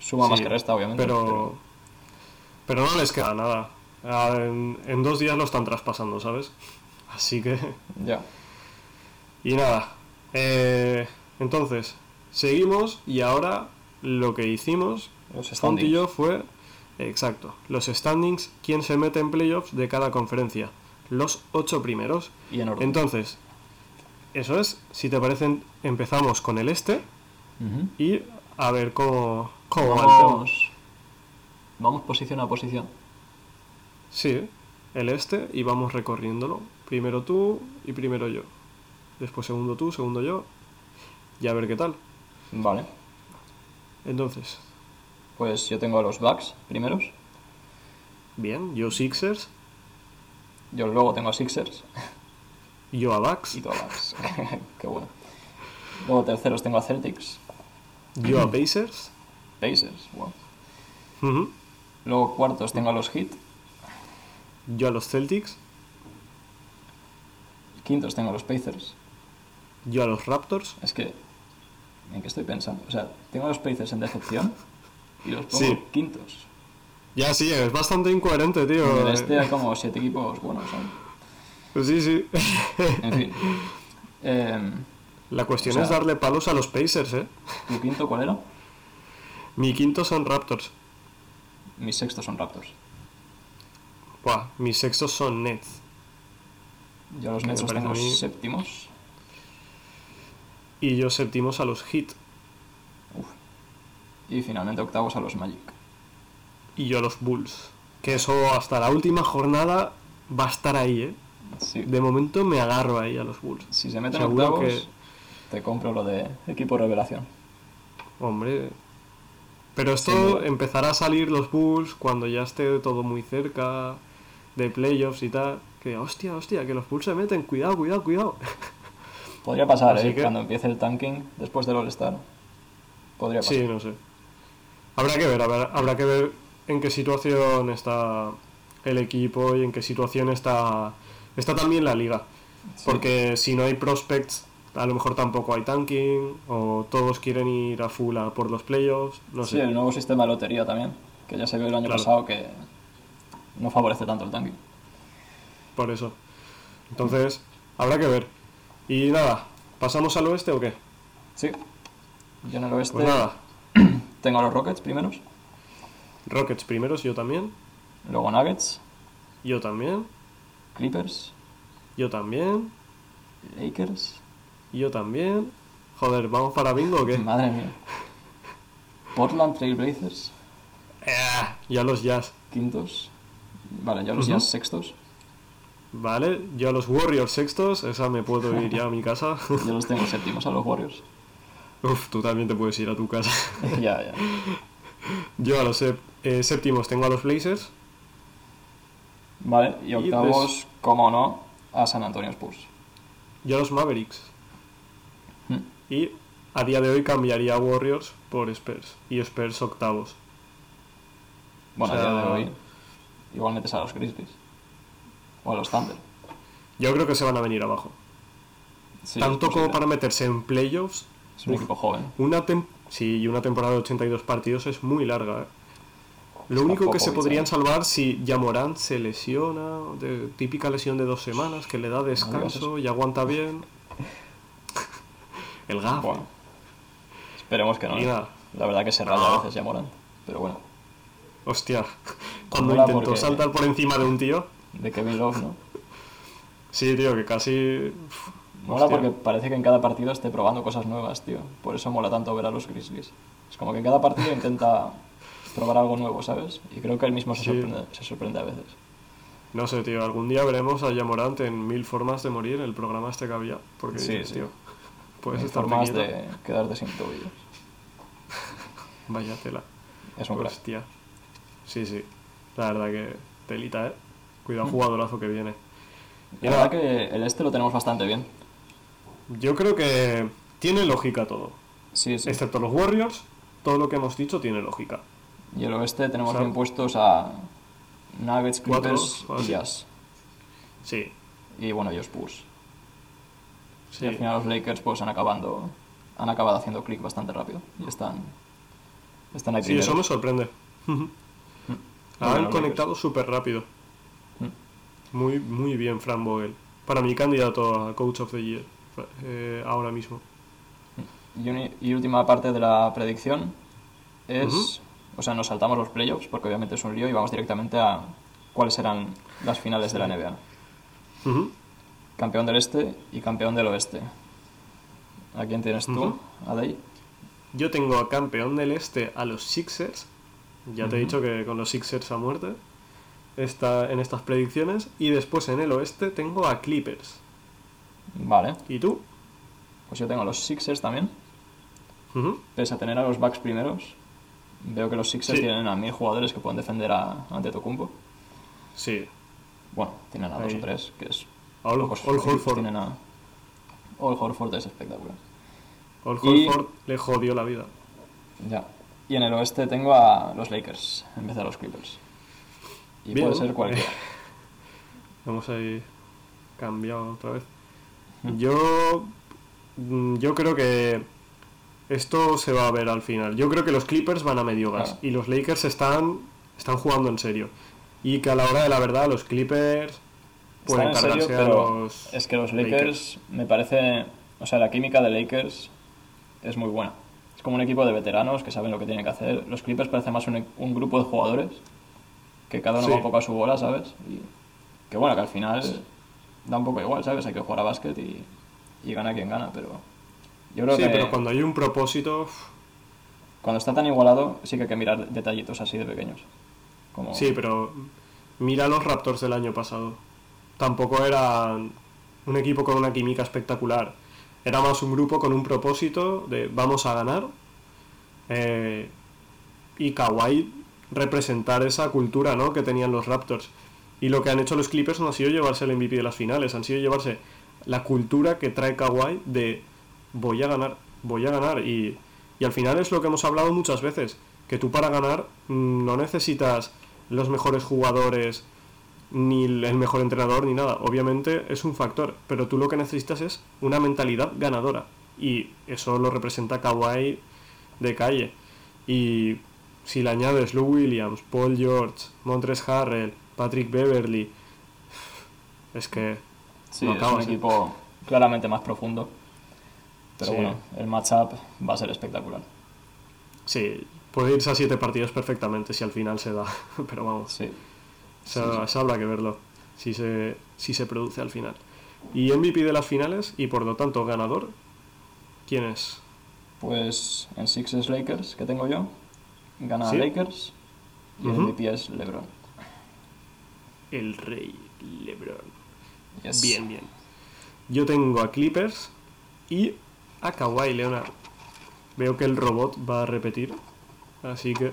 Suma Sí, más que resta, obviamente. Pero, pero no les queda nada. Ah, En, en dos días lo están traspasando, ¿sabes? Así que... Ya. Y nada. Eh, entonces, seguimos y ahora lo que hicimos, Font y yo, fue... Exacto. Los standings, quién se mete en playoffs de cada conferencia. Los ocho primeros. Y en orden. Entonces, eso es. Si te parecen, empezamos con el este y a ver cómo, cómo. Vamos, vamos posición a posición. Sí, el este y vamos recorriéndolo. Primero tú y primero yo. Después segundo tú, segundo yo. Y a ver qué tal. Vale. Entonces, Pues yo tengo a los Bucks primeros. bien, yo Sixers, Yo luego tengo a Sixers. yo a Bucks, Y tú a Bucks. Qué bueno. Luego terceros tengo a Celtics. yo a Pacers, Pacers. Wow. Luego cuartos tengo a los Heat. yo a los Celtics, Quintos tengo a los Pacers. Yo a los Raptors. Es que... ¿En qué estoy pensando? O sea, tengo a los Pacers en decepción. Y los pongo Sí. quintos. Ya sí, es bastante incoherente, tío. En este hay como siete equipos buenos. ¿sabes? Sí, sí. En fin. Em, La cuestión O sea- es darle palos a los Pacers, ¿eh? ¿Tu quinto cuál era? Mi quinto son Raptors. Mis sextos son Raptors. Buah, mis sextos son Nets. Yo a los Nets los tengo mí- séptimos. Y yo séptimos a los Heat. Uf. Y finalmente octavos a los Magic. Y yo a los Bulls. Que eso hasta la última jornada va a estar ahí, ¿eh? Sí. De momento me agarro ahí a los Bulls. Si se meten Seguro octavos, que- te compro lo de equipo revelación. Hombre. Pero esto empezará a salir los Bulls cuando ya esté todo muy cerca de playoffs y tal. Que hostia, hostia, que los Bulls se meten. Cuidado, cuidado, cuidado. Podría pasar, Así ¿eh? que- Cuando empiece el tanking después del All-Star. Podría pasar. Sí, no sé. Habrá que ver, habrá, habrá que ver en qué situación está el equipo y en qué situación está, está también la liga. Sí. Porque si no hay prospects, a lo mejor tampoco hay tanking, o todos quieren ir a full a por los playoffs, no Sí, sé. el nuevo sistema de lotería también. Que ya se vio el año Claro. pasado que no favorece tanto el tanking. Por eso. Entonces, habrá que ver. Y nada, ¿pasamos al oeste o qué? Sí. Yo en el oeste Pues nada, tengo a los Rockets primeros. Rockets primeros, yo también, Luego Nuggets, yo también, Clippers, yo también, Lakers. yo también. Joder, ¿vamos para bingo o qué? Madre mía. Portland Trail Blazers, Eh, ya los Jazz. quintos. Vale, ya los. Jazz sextos. Vale, yo a los Warriors sextos, esa me puedo ir ya a mi casa. Yo los tengo séptimos a los Warriors. Uf, tú también te puedes ir a tu casa. ya, ya. Yo a los eh, séptimos tengo a los Blazers. Vale, y Y octavos, como no, a San Antonio Spurs. Yo a los Mavericks. Hmm. Y a día de hoy cambiaría a Warriors por Spurs. Y Spurs octavos. Bueno, O sea- a día de hoy, igual metes a los Grizzlies. O a los Thunder. Yo creo que se van a venir abajo. Sí, Tanto como para meterse en playoffs. Es un uf, equipo joven. Una sí, y una temporada de 82 partidos es muy larga. ¿eh? Lo único que se podrían salvar si Yamorant se lesiona, de, típica lesión de dos semanas, que le da descanso y aguanta bien. El gaf. Bueno, esperemos que no. Nada. La verdad que se raya a veces ya Morant. Pero bueno, Hostia, cuando intentó porque- saltar por encima de un tío. De Kevin Love, ¿no? Sí, tío, que casi. Mola hostia. porque parece que en cada partido esté probando cosas nuevas, tío. Por eso mola tanto ver a los Grizzlies. Es como que en cada partido intenta probar algo nuevo, ¿sabes? Y creo que él mismo se, Sí. sorprende, se sorprende a veces. No sé, tío, algún día veremos a Yamorant en Mil Formas de Morir, el programa este que había. Porque, Sí, dices, sí. tío, puedes Hay estar formas pequeño. de quedarte sin tobillos. Vaya tela. Es un crack. Hostia. Sí, sí. La verdad que telita, ¿eh? Cuidado, Mm. jugadorazo que viene. Y La nada, verdad que el este lo tenemos bastante bien. yo creo que tiene lógica todo. Sí, sí. Excepto los Warriors, todo lo que hemos dicho tiene lógica. Y el oeste tenemos O sea- bien puestos a Nuggets, Cuatro, Clippers o así. y Jazz. Sí, Y bueno, ellos Spurs. sí. Y al final los Lakers pues han acabando han acabado haciendo clic bastante rápido y están están ahí Sí, eso me sorprende. Muy Han bueno, conectado súper rápido. Muy, muy bien, Fran Vogel. Para mi candidato a Coach of the Year, eh, ahora mismo. Y, última parte de la predicción es o sea, nos saltamos los playoffs porque obviamente es un lío y vamos directamente a cuáles serán las finales de la NBA. Campeón del este y campeón del oeste. ¿A quién tienes tú, Ujú. Adey? Yo tengo a campeón del este a los Sixers. Ya te he dicho que con los Sixers a muerte. Está en estas predicciones. Y después en el oeste tengo a Clippers. Vale, ¿Y tú? pues yo tengo los Sixers también. Pese a tener a los Bucks primeros, veo que los Sixers Sí. tienen a mil jugadores que pueden defender a Antetokounmpo. Sí. Bueno, tienen a dos Ahí. o tres, que es... All, All Horford. Tienen a... All Horford es espectacular. All Y- Horford le jodió la vida. Ya. Y en el oeste tengo a los Lakers, en vez de a los Clippers. Y Bien, puede ser cualquiera. Hemos ahí cambiado otra vez. Yo. mm, Yo creo que. Esto se va a ver al final. Yo creo que los Clippers van a medio gas. Claro. Y los Lakers están. Están jugando en serio. Y que a la hora de la verdad, los Clippers. Pueden Están en serio, cargarse a pero los. es que los Lakers, me parece... O sea, la química de Lakers es muy buena. Es como un equipo de veteranos que saben lo que tienen que hacer. Los Clippers parece más un, un grupo de jugadores que cada uno Sí. va un poco a su bola, ¿sabes? Y que bueno, que al final da un poco igual, ¿sabes? Hay que jugar a básquet y, y gana quien gana, pero yo creo Sí, que pero cuando hay un propósito. cuando está tan igualado sí que hay que mirar detallitos así de pequeños. Como... Sí, pero mira los Raptors del año pasado. Tampoco eran un equipo con una química espectacular. Era más un grupo con un propósito de vamos a ganar. eh, y Kawhi representar esa cultura ¿no? que tenían los Raptors. Y lo que han hecho los Clippers no ha sido llevarse el MVP de las finales, han sido llevarse la cultura que trae Kawhi de voy a ganar, voy a ganar. Y, y al final es lo que hemos hablado muchas veces, que tú para ganar mm, no necesitas los mejores jugadores, ni el el mejor entrenador, ni nada. Obviamente es un factor, pero tú lo que necesitas es una mentalidad ganadora. Y eso lo representa Kawhi de calle. Y si le añades Lou Williams, Paul George, Montres Harrell, Patrick Beverly, es que Sí, no es un ¿eh? equipo claramente más profundo. Pero Sí. bueno, el matchup va a ser espectacular. sí, puede irse a siete partidos perfectamente si al final se da. Pero vamos, Sí. eso habrá que verlo si se, si se produce al final. Y MVP de las finales y por lo tanto ganador, ¿quién es? Pues en Sixers Lakers, que tengo yo, gana Sí. Lakers y el. MVP es LeBron. El rey LeBron. Yes. Bien, bien. Yo tengo a Clippers y a Kawhi Leonard. Veo que el robot va a repetir, así que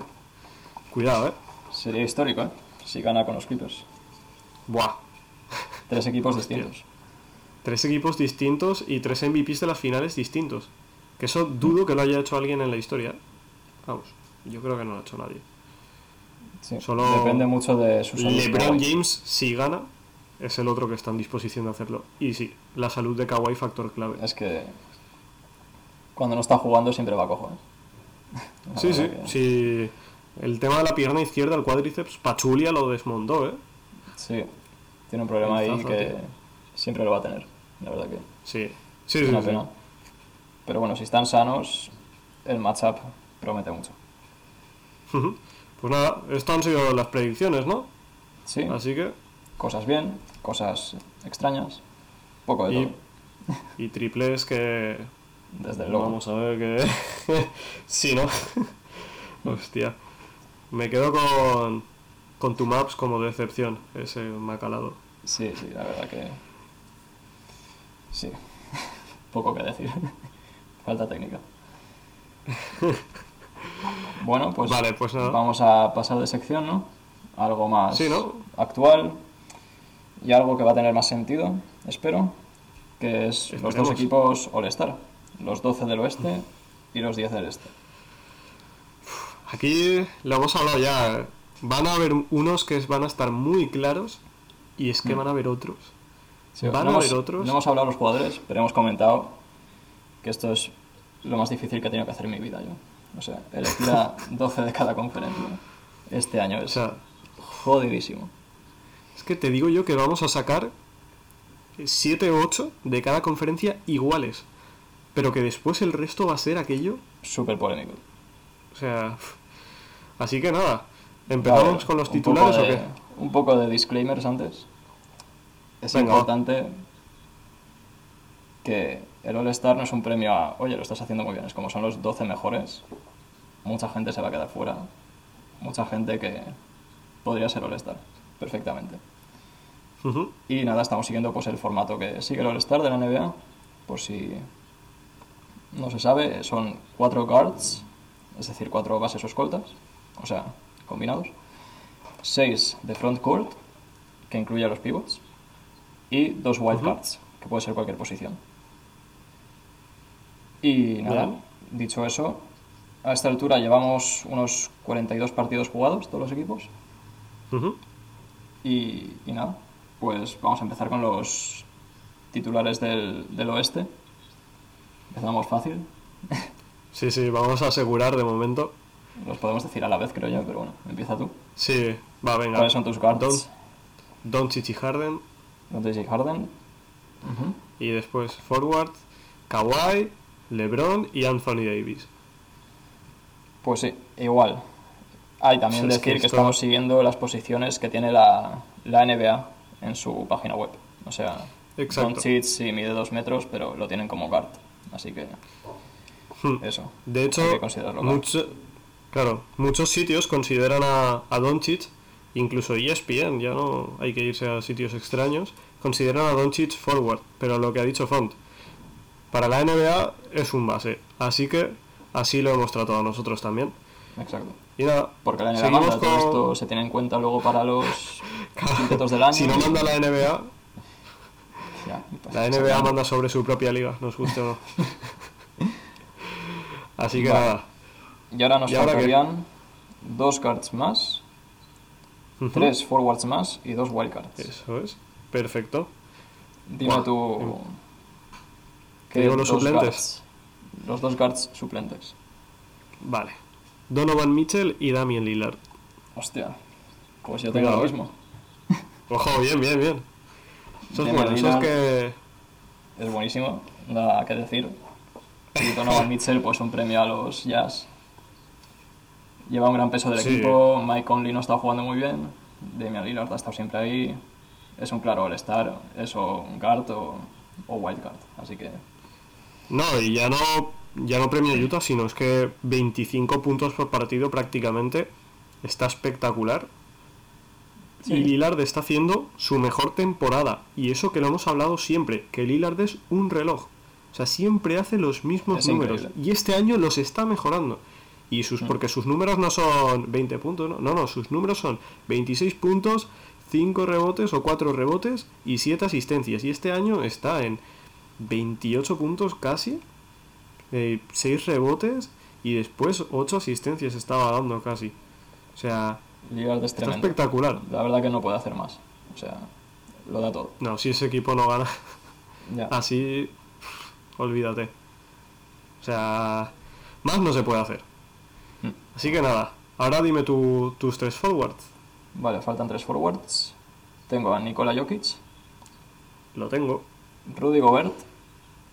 cuidado, ¿eh? Sería histórico, ¿eh? Si gana con los Clippers. Buah. Tres equipos distintos. Tres equipos distintos y tres MVPs de las finales distintos. Que eso dudo que lo haya hecho alguien en la historia. Vamos, yo creo que no lo ha hecho nadie. Sí. Solo Depende mucho de su salud. LeBron. James, si gana, es el otro que está en disposición de hacerlo. Y sí, la salud de Kawhi factor clave. Es que cuando no está jugando siempre va cojo, ¿eh? La Sí, sí, que- sí. El tema de la pierna izquierda, el cuádriceps, Pachulia lo desmontó, ¿eh? Sí, tiene un problema ahí que tío. siempre lo va a tener. La verdad que Sí, sí, es sí. una sí. pena. Pero bueno, si están sanos, el matchup promete mucho. Pues nada, estas han sido las predicciones, ¿no? Sí, Así que, cosas bien, cosas extrañas, poco de y, todo. y triples que Desde luego. Vamos a ver que. sí, ¿no? Hostia. Me quedo con. Con tu maps como decepción. Ese me ha calado. Sí, sí, la verdad que. Sí, poco que decir. Falta técnica. Bueno, pues, Vale, pues nada. vamos a pasar de sección, ¿no? Algo más Sí, ¿no? actual y algo que va a tener más sentido, espero, que es los dos equipos All-Star, los 12 del oeste y los 10 del este. Aquí lo hemos hablado ya. van a haber unos que van a estar muy claros y es que Mm. van a haber otros. Sí, Van no a hemos- haber otros. No hemos hablado de los jugadores, pero hemos comentado que esto es lo más difícil que he tenido que hacer en mi vida yo. O sea, elegir a 12 de cada conferencia este año O es sea, jodidísimo. es que te digo yo que vamos a sacar 7 o 8 de cada conferencia iguales. Pero que después el resto va a ser aquello. Súper polémico. O sea. Así que nada. ¿Empezamos Vale, con los titulares o qué? Un poco de disclaimers antes. Es Venga, importante que el All-Star no es un premio a, oye, lo estás haciendo muy bien, es como son los 12 mejores. Mucha gente se va a quedar fuera. Mucha gente que podría ser All-Star, perfectamente. Y nada, estamos siguiendo pues el formato que sigue el All-Star de la NBA. Por si no se sabe, son cuatro guards, es decir, cuatro bases o escoltas, o sea, combinados. Seis de front court, que incluye a los pivots. Y dos wildcards, que puede ser cualquier posición. Y nada, Bien. dicho eso, a esta altura llevamos unos 42 partidos jugados, todos los equipos. Y, y nada, pues vamos a empezar con los titulares del, del oeste. Empezamos fácil. Sí, sí, vamos a asegurar de momento. Los podemos decir a la vez, creo yo, pero bueno, empieza tú. Sí, va, venga. ¿Cuáles son tus guards? Don, y Harden. Doncic y Harden. Y después forward, Kawhi, LeBron y Anthony Davis. Pues sí, igual. Hay también decir que que, esto- estamos siguiendo las posiciones que tiene la, la NBA en su página web. O sea, Exacto. Doncic sí mide dos metros, pero lo tienen como guard. Así que Hmm. eso. De hecho, Hay que considerarlo, claro. mucho- claro, muchos sitios consideran a, a Doncic, incluso ESPN, ya no hay que irse a sitios extraños, consideran a Doncic forward, pero lo que ha dicho Font, para la NBA es un base, así que así lo hemos tratado nosotros también. Exacto. Y nada, Porque la NBA manda, todo esto se tiene en cuenta luego para los quintetos del año. Si no manda la NBA, Ya, pues, la NBA manda sobre su propia liga, nos guste o no. Así que Vale. nada. Y ahora nos faltarían dos guards más, tres forwards más y dos wildcards. Eso es. Perfecto. Dime Buah, tú. ¿Qué digo los suplentes? guards? los dos guards suplentes. Vale. Donovan Mitchell y Damian Lillard. Hostia. Pues yo tengo Cuidado, lo eh. mismo. Ojo, bien, bien, bien. Eso es bueno, eso es que. Es buenísimo, nada que decir. Y Donovan Mitchell, pues un premio a los Jazz. Lleva un gran peso del Sí. equipo. Mike Conley no está jugando muy bien. Damian Lillard ha estado siempre ahí. Es un claro all-star. Es o un guard o, o wildcard. Así que No, y ya no, ya no premio Utah, sino es que 25 puntos por partido prácticamente está espectacular. Sí. Y Lillard está haciendo su mejor temporada. Y eso que lo hemos hablado siempre, que Lillard es un reloj. O sea, siempre hace los mismos Es números. increíble. Y este año los está mejorando. Y sus, Mm. porque sus números no son 20 puntos, ¿no? no, no, sus números son 26 puntos, 5 rebotes o 4 rebotes y 7 asistencias. Y este año está en 28 puntos casi, 6 rebotes y después 8 asistencias estaba dando casi. O sea, Lillard es está tremendo. espectacular. La verdad que no puede hacer más. O sea, lo da todo. No, si ese equipo no gana Ya. así, olvídate. O sea, más no se puede hacer. Mm. Así que nada, ahora dime tu- tus tres forwards. Vale, faltan tres forwards. Tengo a Nikola Jokic, Lo tengo. Rudy Gobert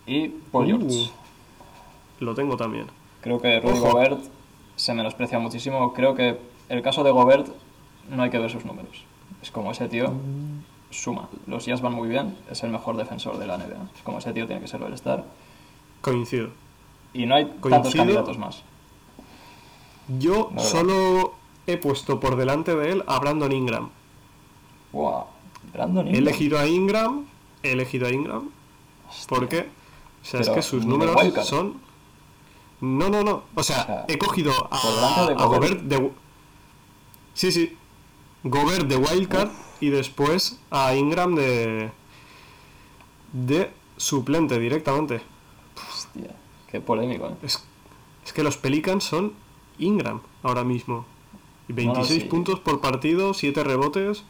y Paul Uh. George. Lo tengo también. Creo que Rudy Ojo. Gobert se menosprecia muchísimo. Creo que el caso de Gobert no hay que ver sus números. Es como ese tío suma. Los Jazz van muy bien, es el mejor defensor de la NBA. Es como ese tío tiene que ser el star. Coincido. Y no hay tantos candidatos más. Yo solo he puesto por delante de él a Brandon Ingram. Wow. Brandon He Ingram. elegido a Ingram. He elegido a Ingram. Hostia. ¿Por qué? O sea, es que sus números son. No, no, no. O sea, O sea, he cogido a, de a Gobert. De. Sí, sí. Gobert de Wildcard y después a Ingram de. de suplente directamente. Hostia, qué polémico, ¿eh? Es, es que los Pelicans son Ingram ahora mismo. Y 26 sí. puntos por partido, 7 rebotes.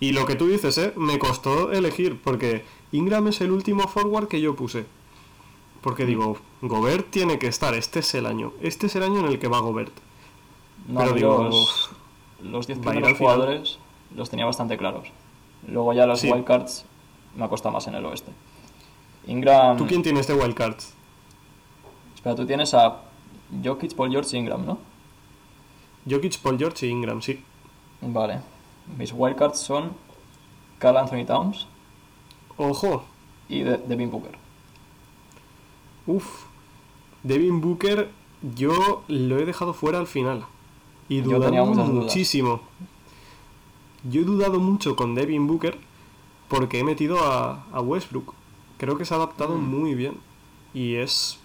Y lo que tú dices, ¿eh? Me costó elegir, porque Ingram es el último forward que yo puse. Porque Mm. digo, Gobert tiene que estar, este es el año. Este es el año en el que va Gobert. No, Pero digo, los, los 10 va a ir primeros jugadores los tenía bastante claros. Luego ya los Sí. wildcards me ha costado más en el oeste. Ingram. ¿Tú quién tienes de wildcards? Espera, tú tienes a Jokic, Paul George y Ingram, ¿no? Jokic, Paul George y Ingram, sí. Vale. Mis wildcards son Carl Anthony Towns Ojo, y De- Devin Booker. Uf, Devin Booker yo lo he dejado fuera al final. Y Yo tenía dudas. muchísimo. Yo he dudado mucho con Devin Booker porque he metido a, a Westbrook. Creo que se ha adaptado Mm. muy bien. Y es.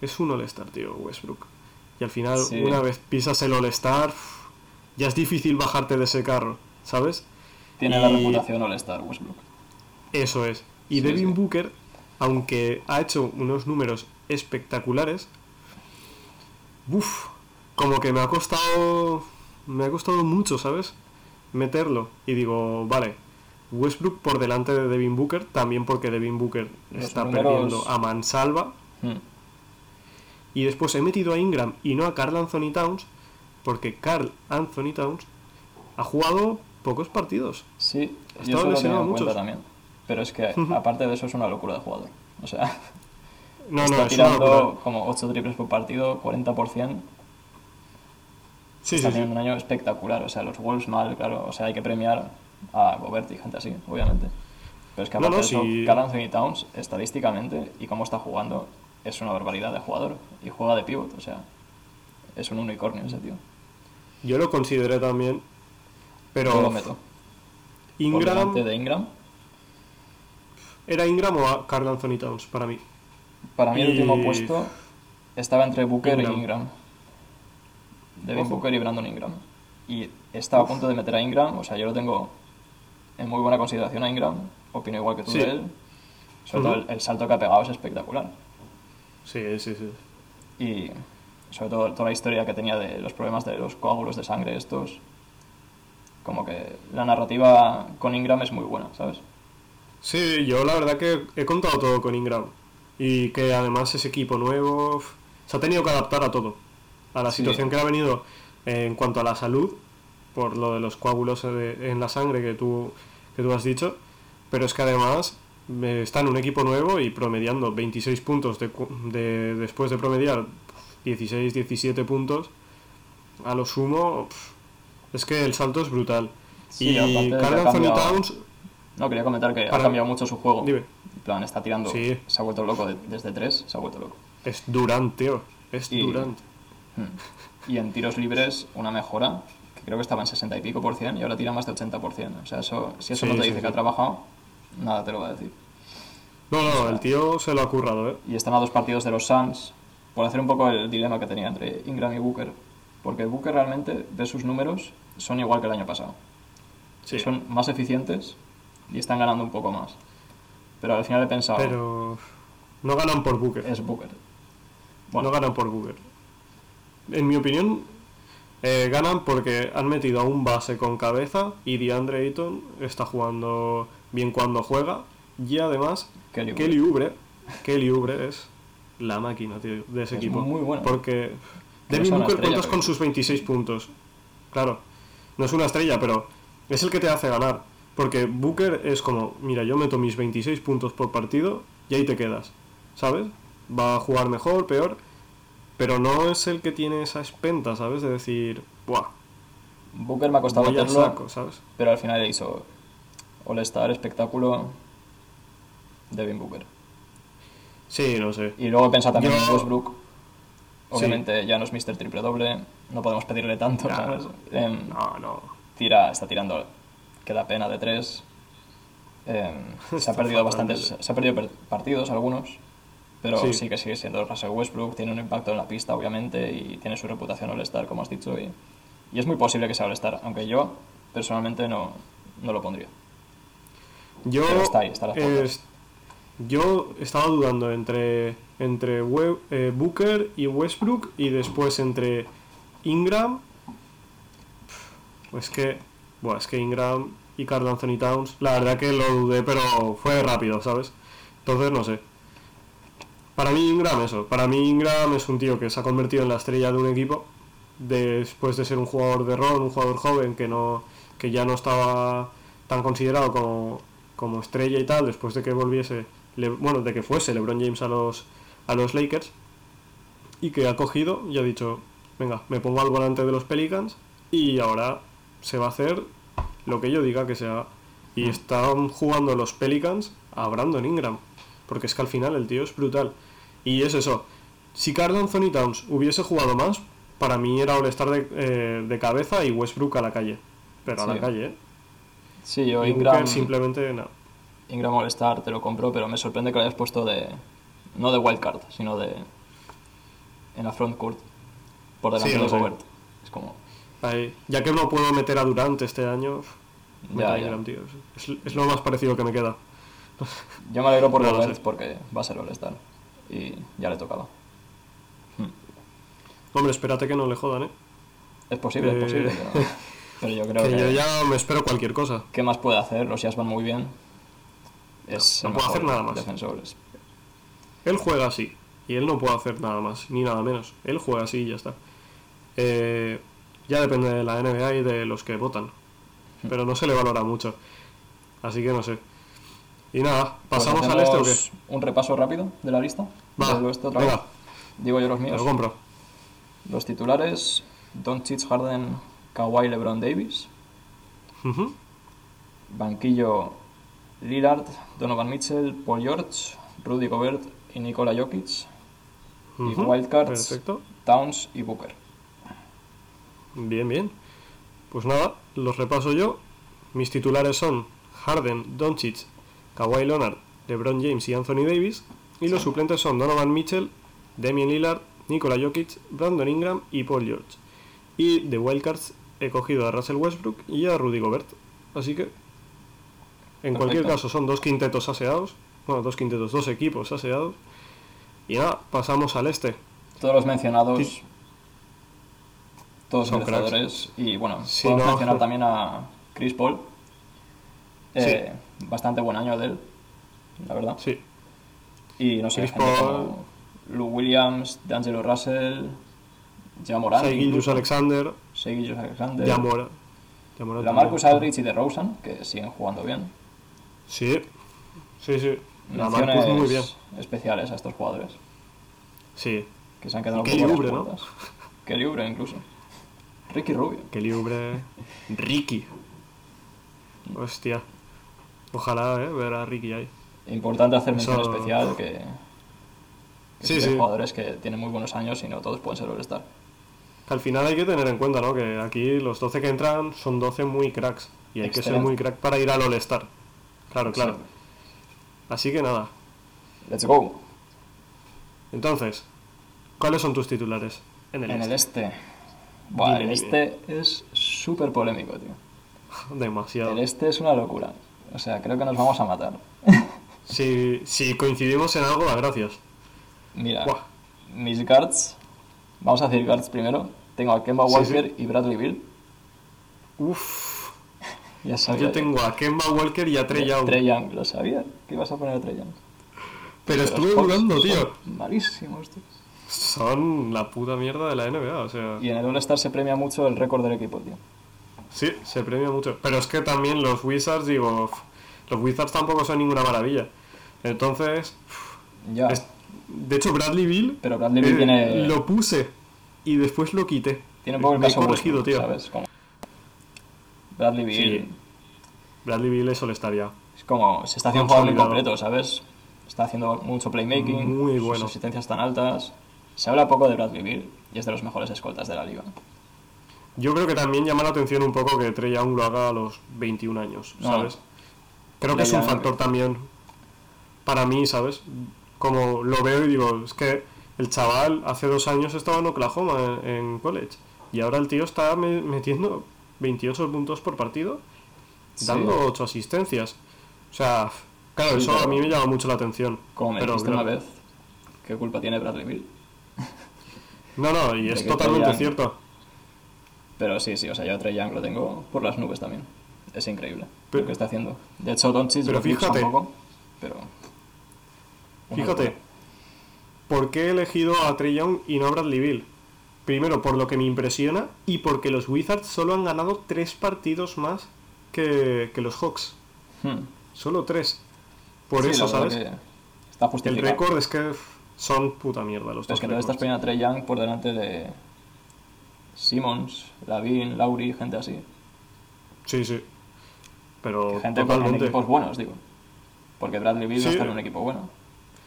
Es un All-Star, tío, Westbrook. Y al final, Sí. una vez pisas el All-Star, ya es difícil bajarte de ese carro, ¿sabes? Tiene la reputación All-Star Westbrook. Eso es. Y Sí, Devin sí. Booker, aunque ha hecho unos números espectaculares, uff, como que me ha costado, me ha costado mucho, ¿sabes? Meterlo. Y digo, vale, Westbrook por delante de Devin Booker, también porque Devin Booker Los está números- perdiendo a mansalva. Hmm. Y después he metido a Ingram y no a Carl Anthony Towns, porque Carl Anthony Towns ha jugado pocos partidos. Sí, Ha estado lesionado muchos. también. Pero es que, aparte de eso, es una locura de jugador. O sea, No, está no, es tirando locura. como 8 triples por partido, 40%. Sí, está sí, sí. teniendo un año espectacular. O sea, los Wolves mal, claro. O sea, hay que premiar a Gobert y gente así, obviamente. Pero es que aparte no, de eso, sí. Karl Anthony Towns, estadísticamente, y cómo está jugando, es una barbaridad de jugador. Y juega de pivot, o sea, es un unicornio ese tío. Yo lo consideré también, pero Yo lo meto. Ingram de Ingram. era Ingram o Carl Anthony Towns para mí. Para mí el último puesto estaba entre Booker Ingram. y Ingram. Devin Ojo. Booker y Brandon Ingram. Y estaba a punto de meter a Ingram, o sea, yo lo tengo en muy buena consideración a Ingram, opino igual que tú Sí. de él. Sobre todo el, el salto que ha pegado es espectacular. Sí, sí, sí. Y sobre todo toda la historia que tenía de los problemas de los coágulos de sangre estos. Como que la narrativa con Ingram es muy buena, ¿sabes? Sí, yo la verdad que he contado todo con Ingram. Y que además ese equipo nuevo se ha tenido que adaptar a todo. A la Sí. situación que le ha venido en cuanto a la salud, por lo de los coágulos en la sangre que tú, que tú has dicho. Pero es que además eh, está en un equipo nuevo y promediando 26 puntos de, de- después de promediar 16, 17 puntos. A lo sumo, es que el salto es brutal. Sí, y Carl Anthony Towns, No, quería comentar que ha cambiado mucho su juego. Dime. En plan, está tirando. Sí. Se ha vuelto loco de- desde tres, se ha vuelto loco. es Durant, tío. Es Y- Durant. Hmm. Y en tiros libres, una mejora, que creo que estaba en 60 y pico por cien, y ahora tira más de 80 por cien. O sea, eso, si eso Sí, no te sí, dice que ha trabajado, nada te lo va a decir. No, no, el tío se lo ha currado, ¿eh? Y están a dos partidos de los Suns, hacer un poco el dilema que tenía entre Ingram y Booker. Porque Booker realmente, de sus números, son igual que el año pasado. Sí. Son más eficientes y están ganando un poco más. Pero al final he pensado, Pero no ganan por Booker. es Booker. Bueno, No ganan por Booker. En mi opinión, eh, ganan porque han metido a un base con cabeza y DeAndre Ayton está jugando bien cuando juega. Y además, Kelly Oubre. Kelly Oubre es la máquina, tío, de ese Es equipo. muy bueno. Porque Devin Booker estrella, cuentas pero- con sus 26 puntos. Claro, no es una estrella, pero es el que te hace ganar. Porque Booker es como, mira, yo meto mis 26 puntos por partido y ahí te quedas. ¿Sabes? Va a jugar mejor, peor. Pero no es el que tiene esa espenta, ¿sabes? De decir, ¡buah! Booker me ha costado meterlo, saco, ¿sabes? pero al final hizo All-Star, espectáculo, Devin Booker. Sí, no sé. Y luego he pensado también Yo- en Westbrook. Obviamente ya no es Mr. Triple Doble, no podemos pedirle tanto, Ya. ¿sabes? Em, No, no. tira, está tirando que da pena de tres. Em, se ha perdido bastantes, se ha perdido per- partidos algunos, pero Sí. sí. que sigue siendo Russell Westbrook, tiene un impacto en la pista obviamente y tiene su reputación All-Star, como has dicho, y, y es muy posible que sea All-Star, aunque yo personalmente no, no lo pondría. Yo, Pero está ahí, está a las puertas. es- yo estaba dudando entre, entre eh, Booker y Westbrook y después entre Ingram es que, bueno, es que Ingram y Carl Anthony Towns, la verdad que lo dudé, pero fue rápido, ¿sabes? Entonces, no sé. Para mí Ingram eso, para mí Ingram es un tío que se ha convertido en la estrella de un equipo después de ser un jugador de rol, un jugador joven que no que ya no estaba tan considerado como, como estrella y tal, después de que volviese, Le- bueno, de que fuese LeBron James a los a los Lakers y que ha cogido y ha dicho, venga, me pongo al volante de los Pelicans y ahora se va a hacer lo que yo diga que se haga. Y están jugando los Pelicans a Brandon Ingram, porque es que al final el tío es brutal. Y es eso, si Carl Anthony Towns hubiese jugado más, para mí era All-Star de, eh, de cabeza y Westbrook a la calle. Pero a Sí. la calle, ¿eh? Sí, yo Ingram, simplemente nada. Ingram All-Star te lo compro, pero me sorprende que lo hayas puesto de. No de wildcard, sino de. En la front court. Por delante Sí, de. Gobert. Es como. Ahí. Ya que no puedo meter a Durant este año, Ya. Ingram, tío. Es, es lo más parecido que me queda. Yo me alegro por No Gobert porque va a ser All-Star. Y ya le tocaba. Hombre, espérate que no le jodan, ¿eh? Es posible, Eh, es posible, pero, pero yo creo Que que. yo ya me espero cualquier cosa. ¿Qué más puede hacer? Los Jazz van muy bien. Es No puede hacer nada más. defensor. Es- Él juega así. Y él no puede hacer nada más, ni nada menos. Él juega así y ya está. Eh, ya depende de la NBA y de los que votan. Pero no se le valora mucho. Así que no sé. Y nada, Pues ¿pasamos al este o qué? Un repaso rápido de la lista. Va, Del oeste otra venga, vez. Digo yo los míos. lo compro. Los titulares: Doncic, Harden, Kawhi, LeBron Davis. Banquillo: Lillard, Donovan Mitchell, Paul George, Rudy Gobert y Nikola Jokic. Y wildcards: Perfecto. Towns y Booker. Bien, bien. Pues nada, los repaso yo. Mis titulares son Harden, Doncic, Kawhi Leonard, LeBron James y Anthony Davis. Y los suplentes son Donovan Mitchell, Damian Lillard, Nikola Jokic, Brandon Ingram y Paul George. Y de Wildcards he cogido a Russell Westbrook y a Rudy Gobert. Así que, en cualquier caso, son dos quintetos aseados. Bueno, dos quintetos, dos equipos aseados. Y nada, pasamos al este. Todos los mencionados. Todos Son. Y bueno, Sí, podemos no. mencionar también a Chris Paul. Eh, Bastante buen año de él, la verdad. Sí, Y no sé, Chris Paul. Lou Williams, D'Angelo Russell, Ja Morant, Shai Gilgeous incluso, Alexander, Gilgeous Alexander, Yamora. Yamora la Marcus. Aldridge y de Rosen, que siguen jugando bien. Sí, sí, sí. La Marcus muy bien. especiales a estos jugadores, Sí, que se han quedado las Oubre, ¿no? Kelly Oubre incluso. Ricky Rubio. que libre. Ricky. Hostia. Ojalá, eh, ver a Ricky ahí. Importante hacer mención Eso- especial que, que Sí, sí jugadores que tienen muy buenos años y no todos pueden ser All-Star. Al final hay que tener en cuenta, ¿no? Que aquí los 12 que entran son 12 muy cracks. Y hay que ser muy crack para ir al All-Star. Claro, claro. Sí. Así que nada. Let's go. Entonces, ¿cuáles son tus titulares en el En el este? este. Buah, Dime, el dime. este es súper polémico, tío. Demasiado. El este es una locura. O sea, creo que nos vamos a matar. Si, si coincidimos en algo, gracias. Mira, Buah. mis guards. Vamos a decir guards primero. Tengo a Kemba Sí, Walker y Bradley Bill. Uff. Ya sabía. Yo tengo a Kemba Walker y a Trey Young. Trey Young, lo sabía. que ibas a poner a Trey Young? Pero estuve son tío. Malísimos, tío. Son la puta mierda de la NBA, o sea. Y en el All-Star se premia mucho el récord del equipo, tío. Sí, se premia mucho. Pero es que también los Wizards, digo, los Wizards tampoco son ninguna maravilla. Entonces, Ya. es- de hecho, Bradley Bill Pero Bradley Beal eh, tiene, lo puse y después lo quité. tiene un poco el Me he caso corregido, Westbrook, tío. ¿sabes? Como Bradley Beal Sí. Bradley Bill es ya. es como se está haciendo un jugador muy Consolidado. completo, ¿sabes? Está haciendo mucho playmaking, Muy sus bueno. asistencias tan altas. Se habla poco de Bradley Beal y es de los mejores escoltas de la liga. Yo creo que también llama la atención un poco que Trey Young lo haga a los 21 años, No. ¿sabes? Creo que es un factor también para mí, ¿sabes? Como lo veo y digo, es que el chaval hace dos años estaba en Oklahoma en, en college y ahora el tío está me- metiendo 28 puntos por partido, Sí. dando 8 asistencias. O sea, claro, Sí, eso pero- a mí me llama mucho la atención. Como me Pero, dijiste claro, una vez, ¿qué culpa tiene Bradley Beal? No, no, y es totalmente Young- cierto. Pero sí, sí, o sea, yo a Trey Young lo tengo por las nubes también. Es increíble Pero- lo que está haciendo. De hecho, Doncic Pero lo fíjate. un poco, pero... Fíjate, locura. ¿por qué he elegido a Trey Young y no a Bradley Bill? Primero, por lo que me impresiona y porque los Wizards solo han ganado tres partidos más que, que los Hawks. Hmm. Solo tres. Por Sí, eso, ¿sabes? El récord es que son puta mierda los Pero dos. es que entonces estás récords. poniendo a Trey Young por delante de Simmons, Lavin, Lauri, gente así. Sí, sí. Pero Gente con en totalmente. equipos buenos, digo. Porque Bradley Beal no está en un equipo bueno.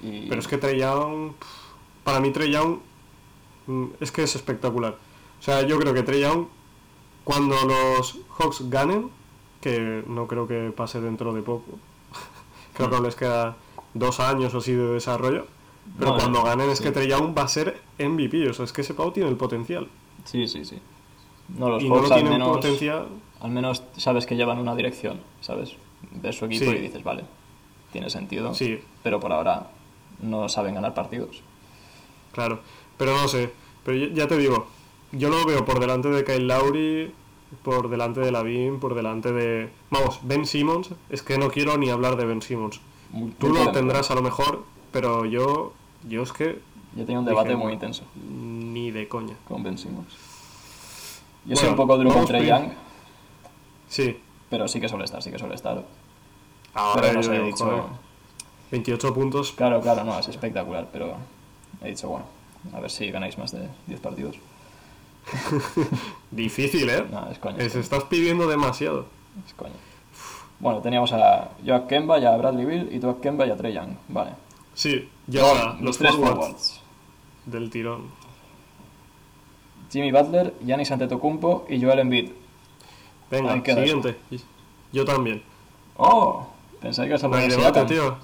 Y... Pero es que Trey Young. Para mí, Trey Young. Mm, Es que es espectacular. O sea, yo creo que Trey Young, cuando los Hawks ganen, que no creo que pase dentro de poco, creo que aún les queda dos años o así de desarrollo. Pero No, cuando ganen es que Trey Young va a ser MVP. O sea, es que ese pavo tiene el potencial. Sí, sí, sí. No, los y Hawks al menos, potencial. al menos sabes que llevan una dirección, ¿sabes? Ves su equipo Sí. y dices, vale, tiene sentido. Sí, Pero por ahora no saben ganar partidos. Claro, pero no sé. Pero ya- ya te digo, yo lo veo por delante de Kyle Lowry, por delante de Lavin, por delante de. Vamos, Ben Simmons. Es que no quiero ni hablar de Ben Simmons. Muy- Tú muy lo tendrás a lo mejor, pero yo. Yo es que. Yo tenía un debate Dije, muy intenso Ni de coña. con Ben Simmons. Yo Bueno, soy un poco duro con vamos Trey prim- Young, Sí. pero sí que suele estar, sí que suele estar. Ahora Pero no yo sé, he dicho... joder, 28 puntos. Claro, claro, no, es espectacular, pero he dicho, bueno, a ver si ganáis más de 10 partidos. Difícil, ¿eh? No, es coña. Les estás pidiendo demasiado. es coña. Bueno, teníamos a yo a Kemba y a Bradley Bill y tú a Kemba y a Trey Young. Vale. Sí, y ahora los tres forwards forwards. del tirón. Jimmy Butler, Giannis Antetokounmpo y Joel Embiid. Venga, siguiente. Yo también. ¡Oh! Pensé que ibas a poner tío.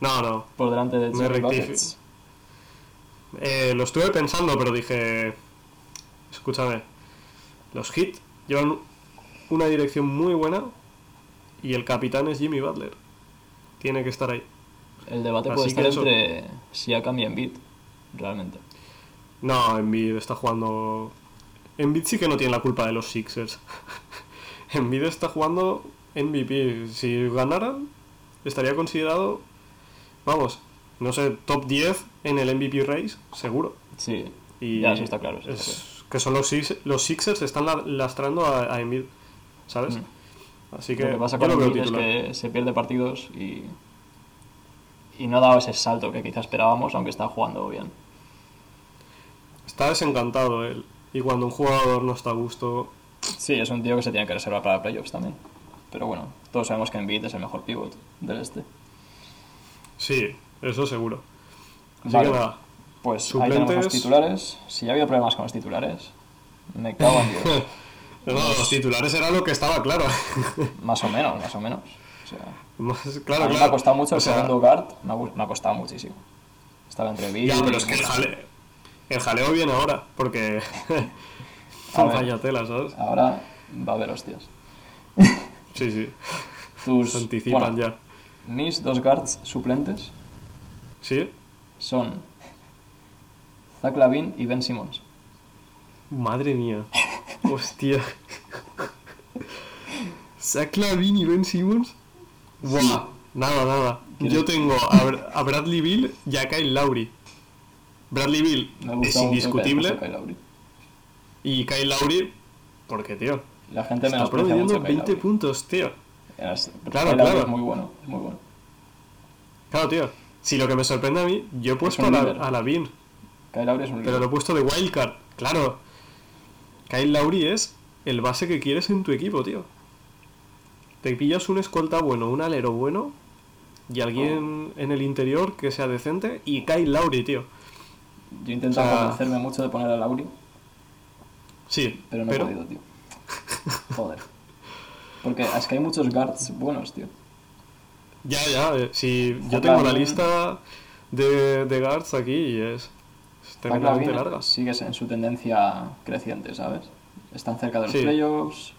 No, no. por delante de Jimmy. Eh, lo estuve pensando, pero dije. Escúchame. Los Heat llevan una dirección muy buena y el capitán es Jimmy Butler. Tiene que estar ahí. El debate Así puede estar eso- entre Siakam y Embiid, realmente. No, Embiid está jugando. Embiid sí que no tiene la culpa de los Sixers. Embiid está jugando MVP. Si ganaran, estaría considerado. Vamos, no sé, top 10 en el MVP race, seguro. Sí, Y ya, eso está claro. eso es- está claro. que son los, los Sixers están la- lastrando a, a Embiid, ¿sabes? Mm. Así que, Lo que pasa con Embiid es que se pierde partidos y, y no ha dado ese salto que quizá esperábamos, aunque está jugando bien. Está desencantado él. Y cuando un jugador no está a gusto, Sí, es un tío que se tiene que reservar para playoffs también. Pero bueno, todos sabemos que Embiid es el mejor pivot del este. sí, eso seguro. Así Vale. que nada, Pues ahí tenemos los Suplentes. titulares. Si ya ha habido problemas con los titulares, me cago en Dios. No, los titulares era lo que estaba claro. Más o menos, más o menos. O sea, Más- claro, a mí me ha costado mucho O el sea, segundo guard, me ha, gu- me ha costado muchísimo. Estaba entre Bill Ya, pero es que el, jale- el jaleo viene ahora, porque. Vaya tela, ¿sabes? Ahora va a haber hostias. Sí, sí. Tus, Se anticipan bueno, ya. Mis dos guards suplentes ¿Sí? son Zach Lavin y Ben Simmons. Madre mía. Hostia. Zach Lavin y Ben Simmons. Buah. Nada, nada. ¿Quieres- Yo tengo a, Br- a Bradley Bill y a Kyle Lowry. Bradley Bill Me es indiscutible. Kyle. Y Kyle Lowry, porque, tío, La gente está menosprecia promediando mucho a Kyle 20 Lowry. puntos, tío. Es- Claro, Kyle claro. es muy bueno, es muy bueno. Claro, tío. Si lo que me sorprende a mí, yo he puesto a, la, a Lavin, Kyle Lowry es un pero líder. lo he puesto de wildcard. Claro. Kyle Lowry es el base que quieres en tu equipo, tío. Te pillas un escolta bueno, un alero bueno y alguien en el interior que sea decente y Kyle Lowry, tío. Yo he intentado o sea- convencerme mucho de poner a Lowry, Sí, pero no he podido, tío. Joder. Porque es que hay muchos guards buenos, tío. Ya, ya, eh, si yo tengo la lista de, de guards aquí y es, es tremendamente larga. sigue en su tendencia creciente, ¿sabes? Están cerca de los Sí. playoffs.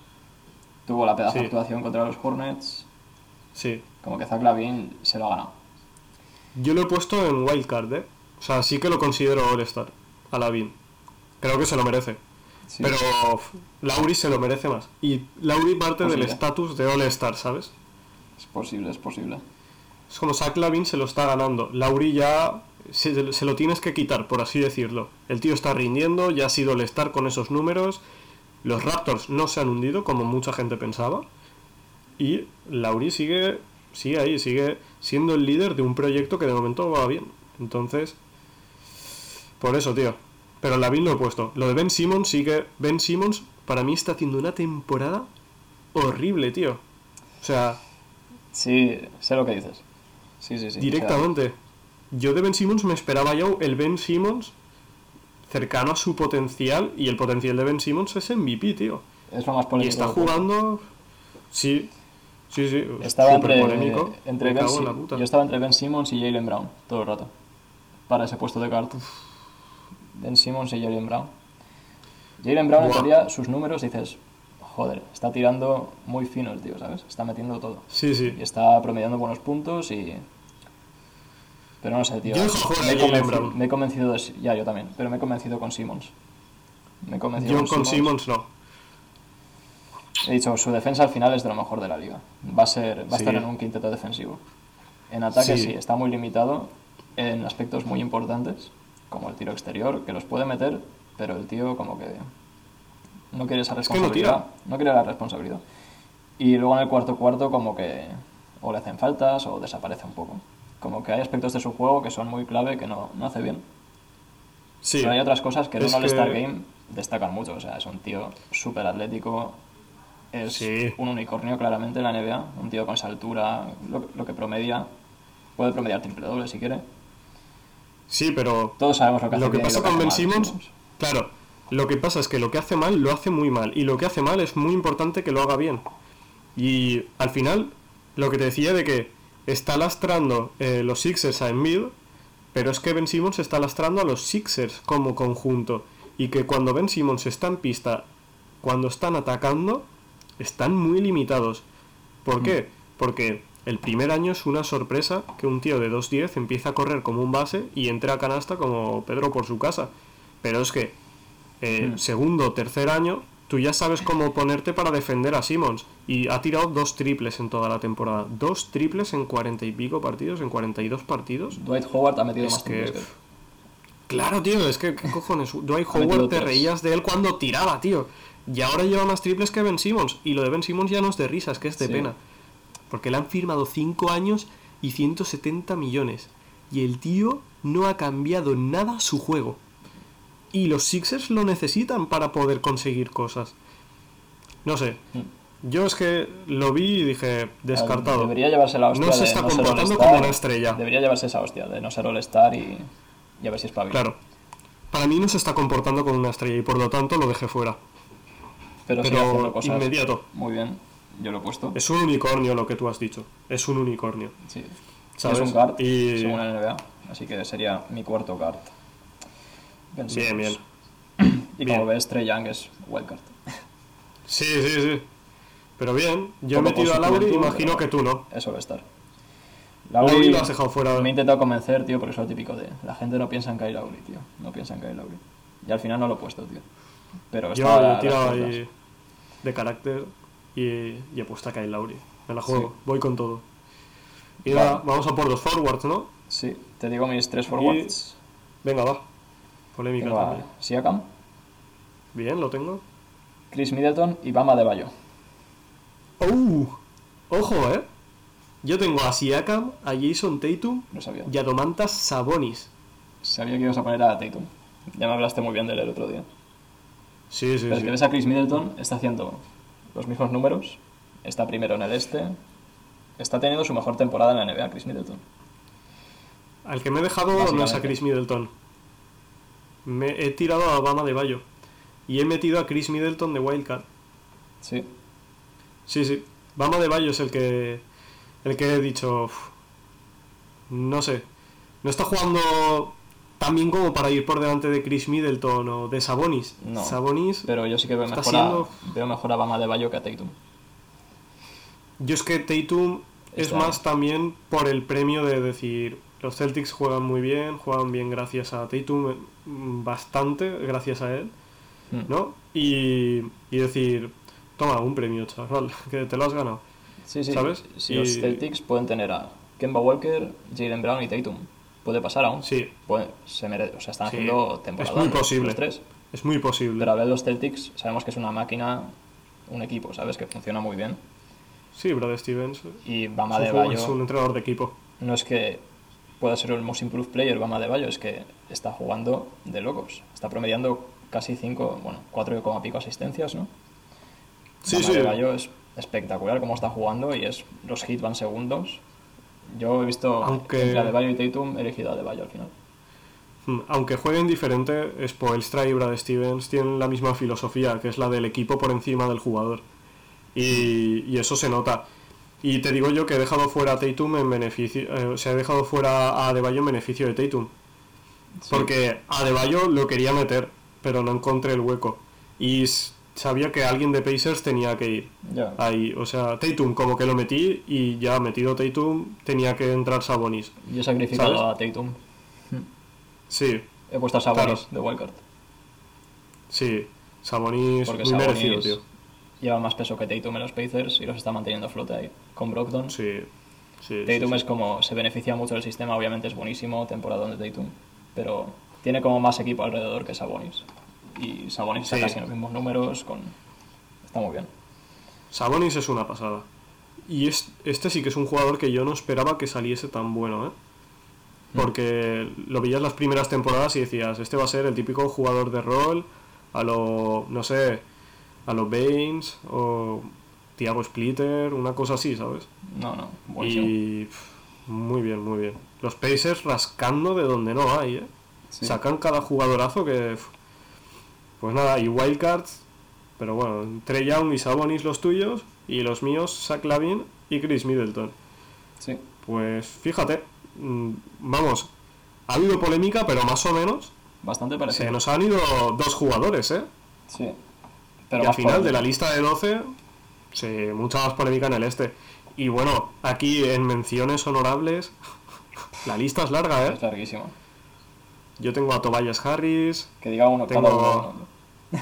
Tuvo la pedazo Sí. actuación contra los Hornets. Sí. Como que Zach Lavin se lo ha ganado. Yo lo he puesto en wildcard, ¿eh? O sea, sí que lo considero All-Star, a Lavin. Creo que se lo merece. Sí. Pero Lauri se lo merece más. Y Lauri parte del estatus de All-Star, ¿sabes? Posible, es posible. Es como Zach Lavin se lo está ganando. Lauri ya se, se lo tienes que quitar, por así decirlo. El tío está rindiendo, ya ha sido el estar con esos números. Los Raptors no se han hundido como mucha gente pensaba. Y Lauri sigue, sigue ahí, sigue siendo el líder de un proyecto que de momento va bien. Entonces, por eso, tío. Pero Lavin lo he puesto. Lo de Ben Simmons sigue. Ben Simmons para mí está haciendo una temporada horrible, tío. O sea, Sí, sé lo que dices. Sí, sí, sí. Directamente. Yo de Ben Simmons me esperaba ya el Ben Simmons cercano a su potencial y el potencial de Ben Simmons es MVP, tío. es lo más Y polémico. está del juego. jugando... Sí, sí, sí. Estaba entre, polémico. entre Ben en la puta. Yo estaba entre Ben Simmons y Jalen Brown todo el rato. Para ese puesto de guard. Ben Simmons y Jalen Brown. Jalen Brown, en Buah. teoría, sus números dices, joder, está tirando muy fino el tío, ¿sabes? Está metiendo todo. Sí, sí. Y está promediando buenos puntos y. Pero no sé, tío. Yo me, convenci- me he convencido de. Ya, yo también. Pero me he convencido con Simmons. Me he convencido Yo con Simmons no. He dicho, su defensa al final es de lo mejor de la liga. Va a ser, va a estar en un quinteto defensivo. En ataque Sí. sí. está muy limitado en aspectos muy importantes, como el tiro exterior, que los puede meter, pero el tío como que no quiere esa responsabilidad. no quiere la responsabilidad. Y luego en el cuarto cuarto como que o le hacen faltas o desaparece un poco. Como que hay aspectos de su juego que son muy clave que no, no hace bien. Sí. Pero hay otras cosas que en un All-Star que- Game destacan mucho. O sea, es un tío súper atlético. Es Sí. un unicornio claramente en la NBA. Un tío con esa altura, lo, lo que promedia. Puede promediar triple doble si quiere. Sí, pero Todos sabemos lo que hace lo que pasa con Ben Simmons, claro, lo que pasa es que lo que hace mal lo hace muy mal y lo que hace mal es muy importante que lo haga bien. Y al final, lo que te decía de que está lastrando eh, los Sixers a Embiid, pero es que Ben Simmons está lastrando a los Sixers como conjunto y que cuando Ben Simmons está en pista, cuando están atacando, están muy limitados. ¿Por qué? Porque el primer año es una sorpresa que un tío de 2'10 empieza a correr como un base y entre a canasta como Pedro por su casa. Pero es que eh, segundo o tercer año tú ya sabes cómo ponerte para defender a Simmons. Y ha tirado dos triples en toda la temporada. Dos triples en cuarenta y pico partidos, en 42 partidos. Dwight Howard ha metido Es más que- triples. Claro, tío, es que, ¿qué cojones? Dwight Howard te reías de él cuando tiraba, tío. Y ahora lleva más triples que Ben Simmons. Y lo de Ben Simmons ya no es de risa, es que es de Sí. pena. Porque le han firmado 5 años y 170 millones. Y el tío no ha cambiado nada su juego. Y los Sixers lo necesitan para poder conseguir cosas. No sé. Yo es que lo vi y dije, descartado. Debería llevarse la hostia No se está no comportando como una estrella. Debería llevarse esa hostia de no ser All-Star y, y a ver si es bien. Claro. Para mí no se está comportando como una estrella y por lo tanto lo dejé fuera. Pero, Pero cosas inmediato. muy bien. Yo lo he puesto. Es un unicornio lo que tú has dicho. Es un unicornio. Sí. ¿Sabes? Es un guard, Y- según la NBA. Así que sería mi cuarto guard. Bien, bien. Y Bien. como ves, Trey Young es wildcard. Sí, sí, sí. Pero bien, yo he metido a Lauri, imagino que tú no. Eso va a estar. Lauri lo has dejado fuera. Me he intentado convencer, tío, porque es lo típico de... La gente no piensa en Kyle Lowry, tío. No piensa en Kyle Lowry. Y al final no lo he puesto, tío. Pero Yo he tirado ahí de carácter y, y he puesto a Kyle Lauri. Me la juego, voy con todo. Y Vale. vamos a por los forwards, ¿no? Sí, te digo mis tres forwards. Venga, va. Polémica Tengo a también. Siakam, Bien, lo tengo. Chris Middleton y Bama de Bayo. ¡Uh! Ojo, ¿eh? Yo tengo a Siakam, a Jason Tatum No sabía. y a Domantas Sabonis. Sabía que ibas a poner a Tatum. Ya me hablaste muy bien de él el otro día. Sí, sí, Pero sí. que ves a Chris Middleton, está haciendo los mismos números, está primero en el este, está teniendo su mejor temporada en la NBA, Chris Middleton. Al que me he dejado no es a. Chris Middleton. Me he tirado a Obama de Bayo. Y he metido a Chris Middleton de Wildcard. Sí, Sí, sí. Bama de Bayo es el que. El que he dicho. "Uf, no sé. No está jugando tan bien como para ir por delante de Chris Middleton o de Sabonis. No, Sabonis. pero yo sí que veo mejor, siendo- a, veo mejor a Bama de Bayo que a Tatum. Yo es que Tatum es Este más también por el premio de decir. Los Celtics juegan muy bien, juegan bien gracias a Tatum, mm, bastante gracias a él. Mm. ¿no? Y, y decir, toma, un premio, chaval, que te lo has ganado. Sí, sí. ¿Sabes? Si Y- los Celtics pueden tener a Kemba Walker, Jalen Brown y Tatum. Puede pasar aún. Sí, Puede- se o sea, están Sí, haciendo es temporada. muy los- posible. Los tres. es muy posible. Pero a ver, los Celtics sabemos que es una máquina, un equipo, ¿sabes? Que funciona muy bien. Sí, Brad Stevens Y es Bama de es un entrenador de equipo. no es que pueda ser el most improved player Bama de Bayo, es que está jugando de locos. Está promediando casi 5, bueno, 4 y pico asistencias, ¿no? Sí, Bama sí. de Bayo es espectacular cómo está jugando y es los hits van segundos. Yo he visto Aunque- entre Adebayo y Tatum, he elegido a Adebayo al final. Mm, Aunque jueguen diferente, Spoelstra y Brad Stevens tienen la misma filosofía, que es la del equipo por encima del jugador. Y, y eso se nota. Y te digo yo que he dejado fuera a Tatum en beneficio, eh, ha dejado fuera a Adebayo en beneficio de Tatum. Sí. Porque a Adebayo lo quería meter, pero no encontré el hueco. Y sabía que alguien de Pacers tenía que ir ahí. O sea, Tatum como que lo metí y ya metido Tatum tenía que entrar Sabonis. Yo he sacrificado ¿Sabes? a Tatum. Sí, He puesto a Sabonis Claro. de Wildcard. sí. Sabonis Porque muy merecido, tío. Lleva más peso que Tatum en los Pacers y los está manteniendo a flote ahí con Brogdon. Sí, sí. Tatum sí, es sí. como, se beneficia mucho del sistema, obviamente es buenísimo, temporada de Tatum, pero tiene como más equipo alrededor que Sabonis. Y Sabonis está Sí. casi en los mismos números, con... está muy bien. Sabonis es una pasada. Y es- este sí que es un jugador que yo no esperaba que saliese tan bueno, ¿eh? Porque lo veías las primeras temporadas y decías, este va a ser el típico jugador de rol, a lo, no sé, a lo Baines o Thiago Splitter, una cosa así, ¿sabes? No, no, buenísimo. Y pff, muy bien, muy bien. Los Pacers rascando de donde no hay, ¿eh? Sí. Sacan cada jugadorazo que... pff, Pues nada, y Wildcards, pero bueno, Trey Young y Sabonis los tuyos, y los míos, Zach Lavin y Chris Middleton. Sí. Pues fíjate, mm, vamos, ha habido polémica, pero más o menos Bastante se parecido. nos han ido dos jugadores, ¿eh? Sí. Y Pero al más final de la lista de 12, sí, mucha más polémica en el este. Y bueno, aquí en menciones honorables, la lista es larga, ¿eh? Es larguísimo. Yo tengo a Tobias Harris, Que diga uno Tengo- uno.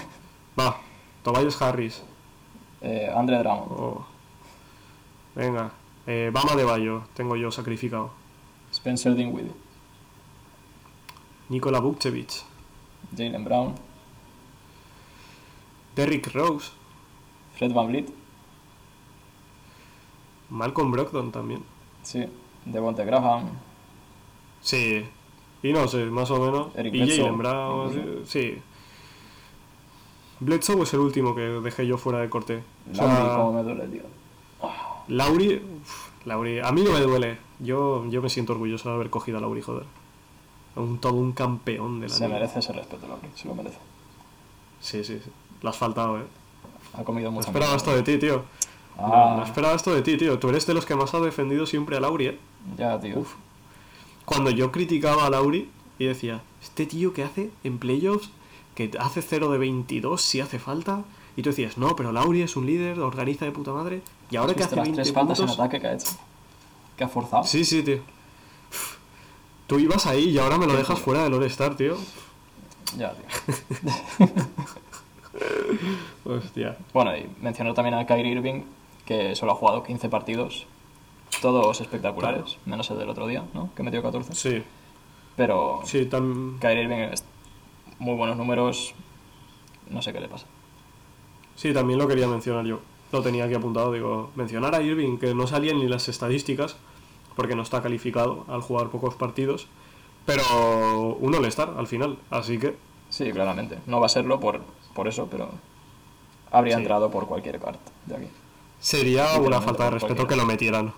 va, Tobias Harris, Eh, Andre Drummond, o- venga, eh, Bama de Bayo, tengo yo sacrificado. Spencer Dinwiddie, Nikola Vukcevic, Jalen Brown, Derrick Rose, Fred Van Vliet, Malcolm Brogdon también. sí, Devonte Graham, Sí, y no sé, más o menos. Eric y Jalen Brown, incluso. sí. Bledsoe es el último que dejé yo fuera de corte. O sea, Lauri, como me duele, tío. Lauri, uf, Lauri, a mí no me duele. Yo, yo me siento orgulloso de haber cogido a Lauri, joder. Un, todo un campeón de la Se liga. merece ese respeto, Lauri, se lo merece. Sí, sí, sí. Lo has faltado, eh. Ha comido No mucho. esperaba esto de ti, tío. No, Ah, no esperaba esto de ti, tío. Tú eres de los que más ha defendido siempre a Lauri, eh. ya, tío. Uf. Cuando yo criticaba a Lauri y decía, este tío que hace en playoffs, que hace 0 de 22 si hace falta, y tú decías, no, pero Lauri es un líder, organiza de puta madre, y ahora ¿Has que hace las 20 tres faltas puntos... en ataque que ha hecho. Que ha forzado. Sí, sí, tío. Uf. Tú ibas ahí y ahora me lo dejas fuera del All-Star, tío. Ya, tío. Hostia. Bueno, y mencionó también a Kyrie Irving, que solo ha jugado 15 partidos. Todos espectaculares, menos el del otro día, ¿no? Que metió 14. Sí, Pero sí, tan... Kyrie Irving es muy buenos números. No sé qué le pasa. sí, también lo quería mencionar yo. Lo tenía aquí apuntado, digo, mencionar a Irving, que no salían ni las estadísticas, porque no está calificado al jugar pocos partidos, pero un All-Star al final, así que Sí, claramente. No va a serlo por, por eso, pero habría Sí. entrado por cualquier carta de aquí. sería una falta de respeto cualquiera. que lo metieran.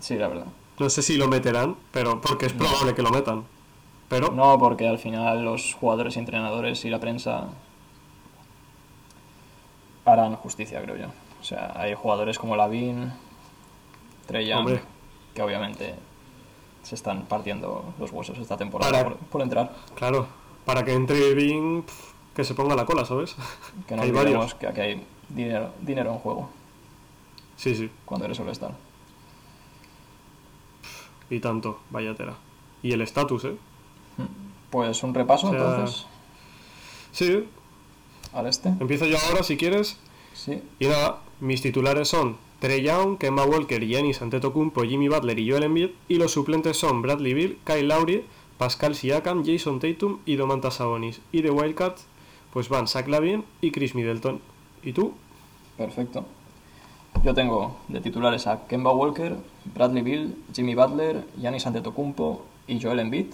Sí, la verdad. No sé si lo meterán, pero porque es No. probable que lo metan. Pero No, porque al final los jugadores y entrenadores y la prensa harán justicia, creo yo. O sea, hay jugadores como Lavin, Trey Young, Hombre. que obviamente se están partiendo los huesos esta temporada Para- por, por entrar. claro, para que entre Irving, que se ponga la cola, ¿sabes? Que no hay varios. que aquí hay dinero, dinero en juego Sí, sí, cuando eres estar y tanto, vaya tela. Y el estatus, ¿eh? Pues un repaso O sea, entonces. Sí, al este. Empiezo yo ahora si quieres. Sí. Y nada, mis titulares son Trey Young, Kemba Walker, Giannis Antetokounmpo, Jimmy Butler y Joel Embiid. Y los suplentes son Bradley Bill, Kyle Lowry, Pascal Siakam, Jason Tatum y Domantas Sabonis. Y de Wildcard, pues van Zach Lavin y Chris Middleton. ¿Y tú? Perfecto. Yo tengo de titulares a Kemba Walker, Bradley Bill, Jimmy Butler, Giannis Antetokounmpo y Joel Embiid.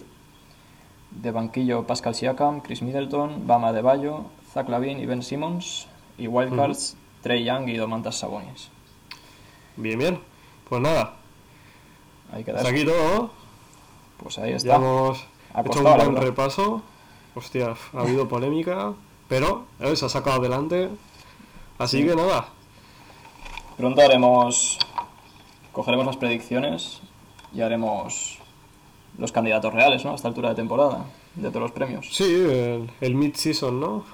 De banquillo Pascal Siakam, Chris Middleton, Bama de Bayo, Zach Lavin y Ben Simmons. Y wildcards Trey Young y Domantas Sabonis. Bien, bien. Pues nada, Ahí queda. eso. aquí todo. Pues ahí Ya está. hemos Ha hecho un buen repaso. Hostia, ha habido polémica, pero eh, se ha sacado adelante. Así Sí. que nada, Pronto haremos. Cogeremos las predicciones y haremos los candidatos reales, ¿no? A esta altura de temporada, de todos los premios. sí, el, el mid-season, ¿no?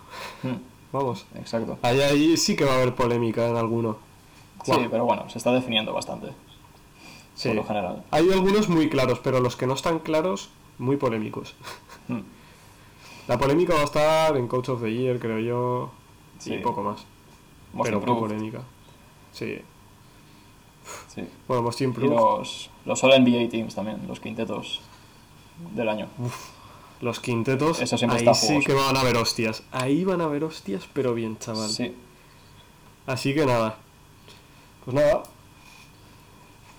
Mm, Vamos. exacto. Ahí, ahí sí que va a haber polémica en alguno. Sí, pero bueno, se está definiendo bastante. Sí. Por lo general. Hay algunos muy claros, pero los que no están claros, muy polémicos. Mm, La polémica va a estar en Coach of the Year, creo yo, Sí. y poco más. Most pero Improved, polémica. Sí. sí. Bueno, Most Y Improved. los, los All NBA Teams también, los quintetos del año. Los quintetos, Eso siempre ahí está sí que van a haber hostias. Ahí van a haber hostias, pero bien, chaval. Sí, Así que nada. Pues nada.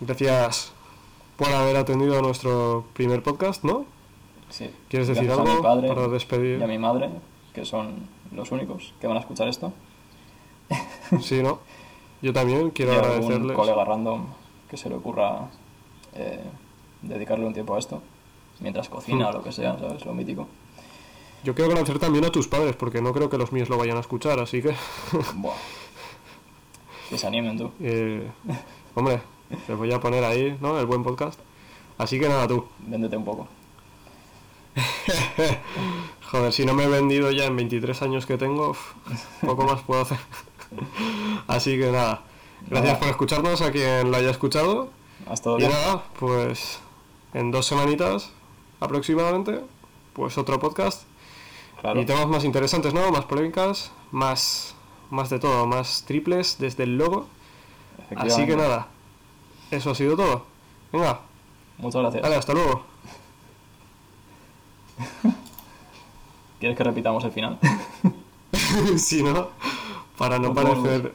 Gracias por haber atendido a nuestro primer podcast, ¿no? Sí. ¿Quieres decir Gracias a algo mi padre para despedir? Y a mi madre, que son los únicos que van a escuchar esto. Sí, ¿no? Yo también quiero y a algún agradecerles. colega random que se le ocurra eh, dedicarle un tiempo a esto. Mientras cocina o lo que sea, ¿sabes? Lo mítico. Yo quiero agradecer también a tus padres, porque no creo que los míos lo vayan a escuchar, así que. Buah. Que se animen tú. eh, hombre, les voy a poner ahí, ¿no? El buen podcast. Así que nada, tú. Véndete un poco. Joder, si no me he vendido ya en 23 años que tengo, poco más puedo hacer. Así que nada, gracias por escucharnos a quien lo haya escuchado. ¿Has todo Y nada, pues en dos semanitas aproximadamente, pues otro podcast. Claro. Y temas más interesantes, ¿no? Más polémicas, más, más de todo, más triples desde el logo. Así que nada, eso ha sido todo. Venga, Muchas gracias. vale, hasta luego. ¿Quieres que repitamos el final? si no, para no parecer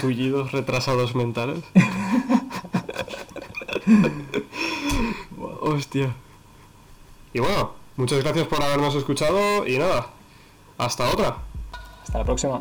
tullidos retrasados mentales. Hostia. Y bueno, muchas gracias por habernos escuchado y nada, hasta otra. Hasta la próxima.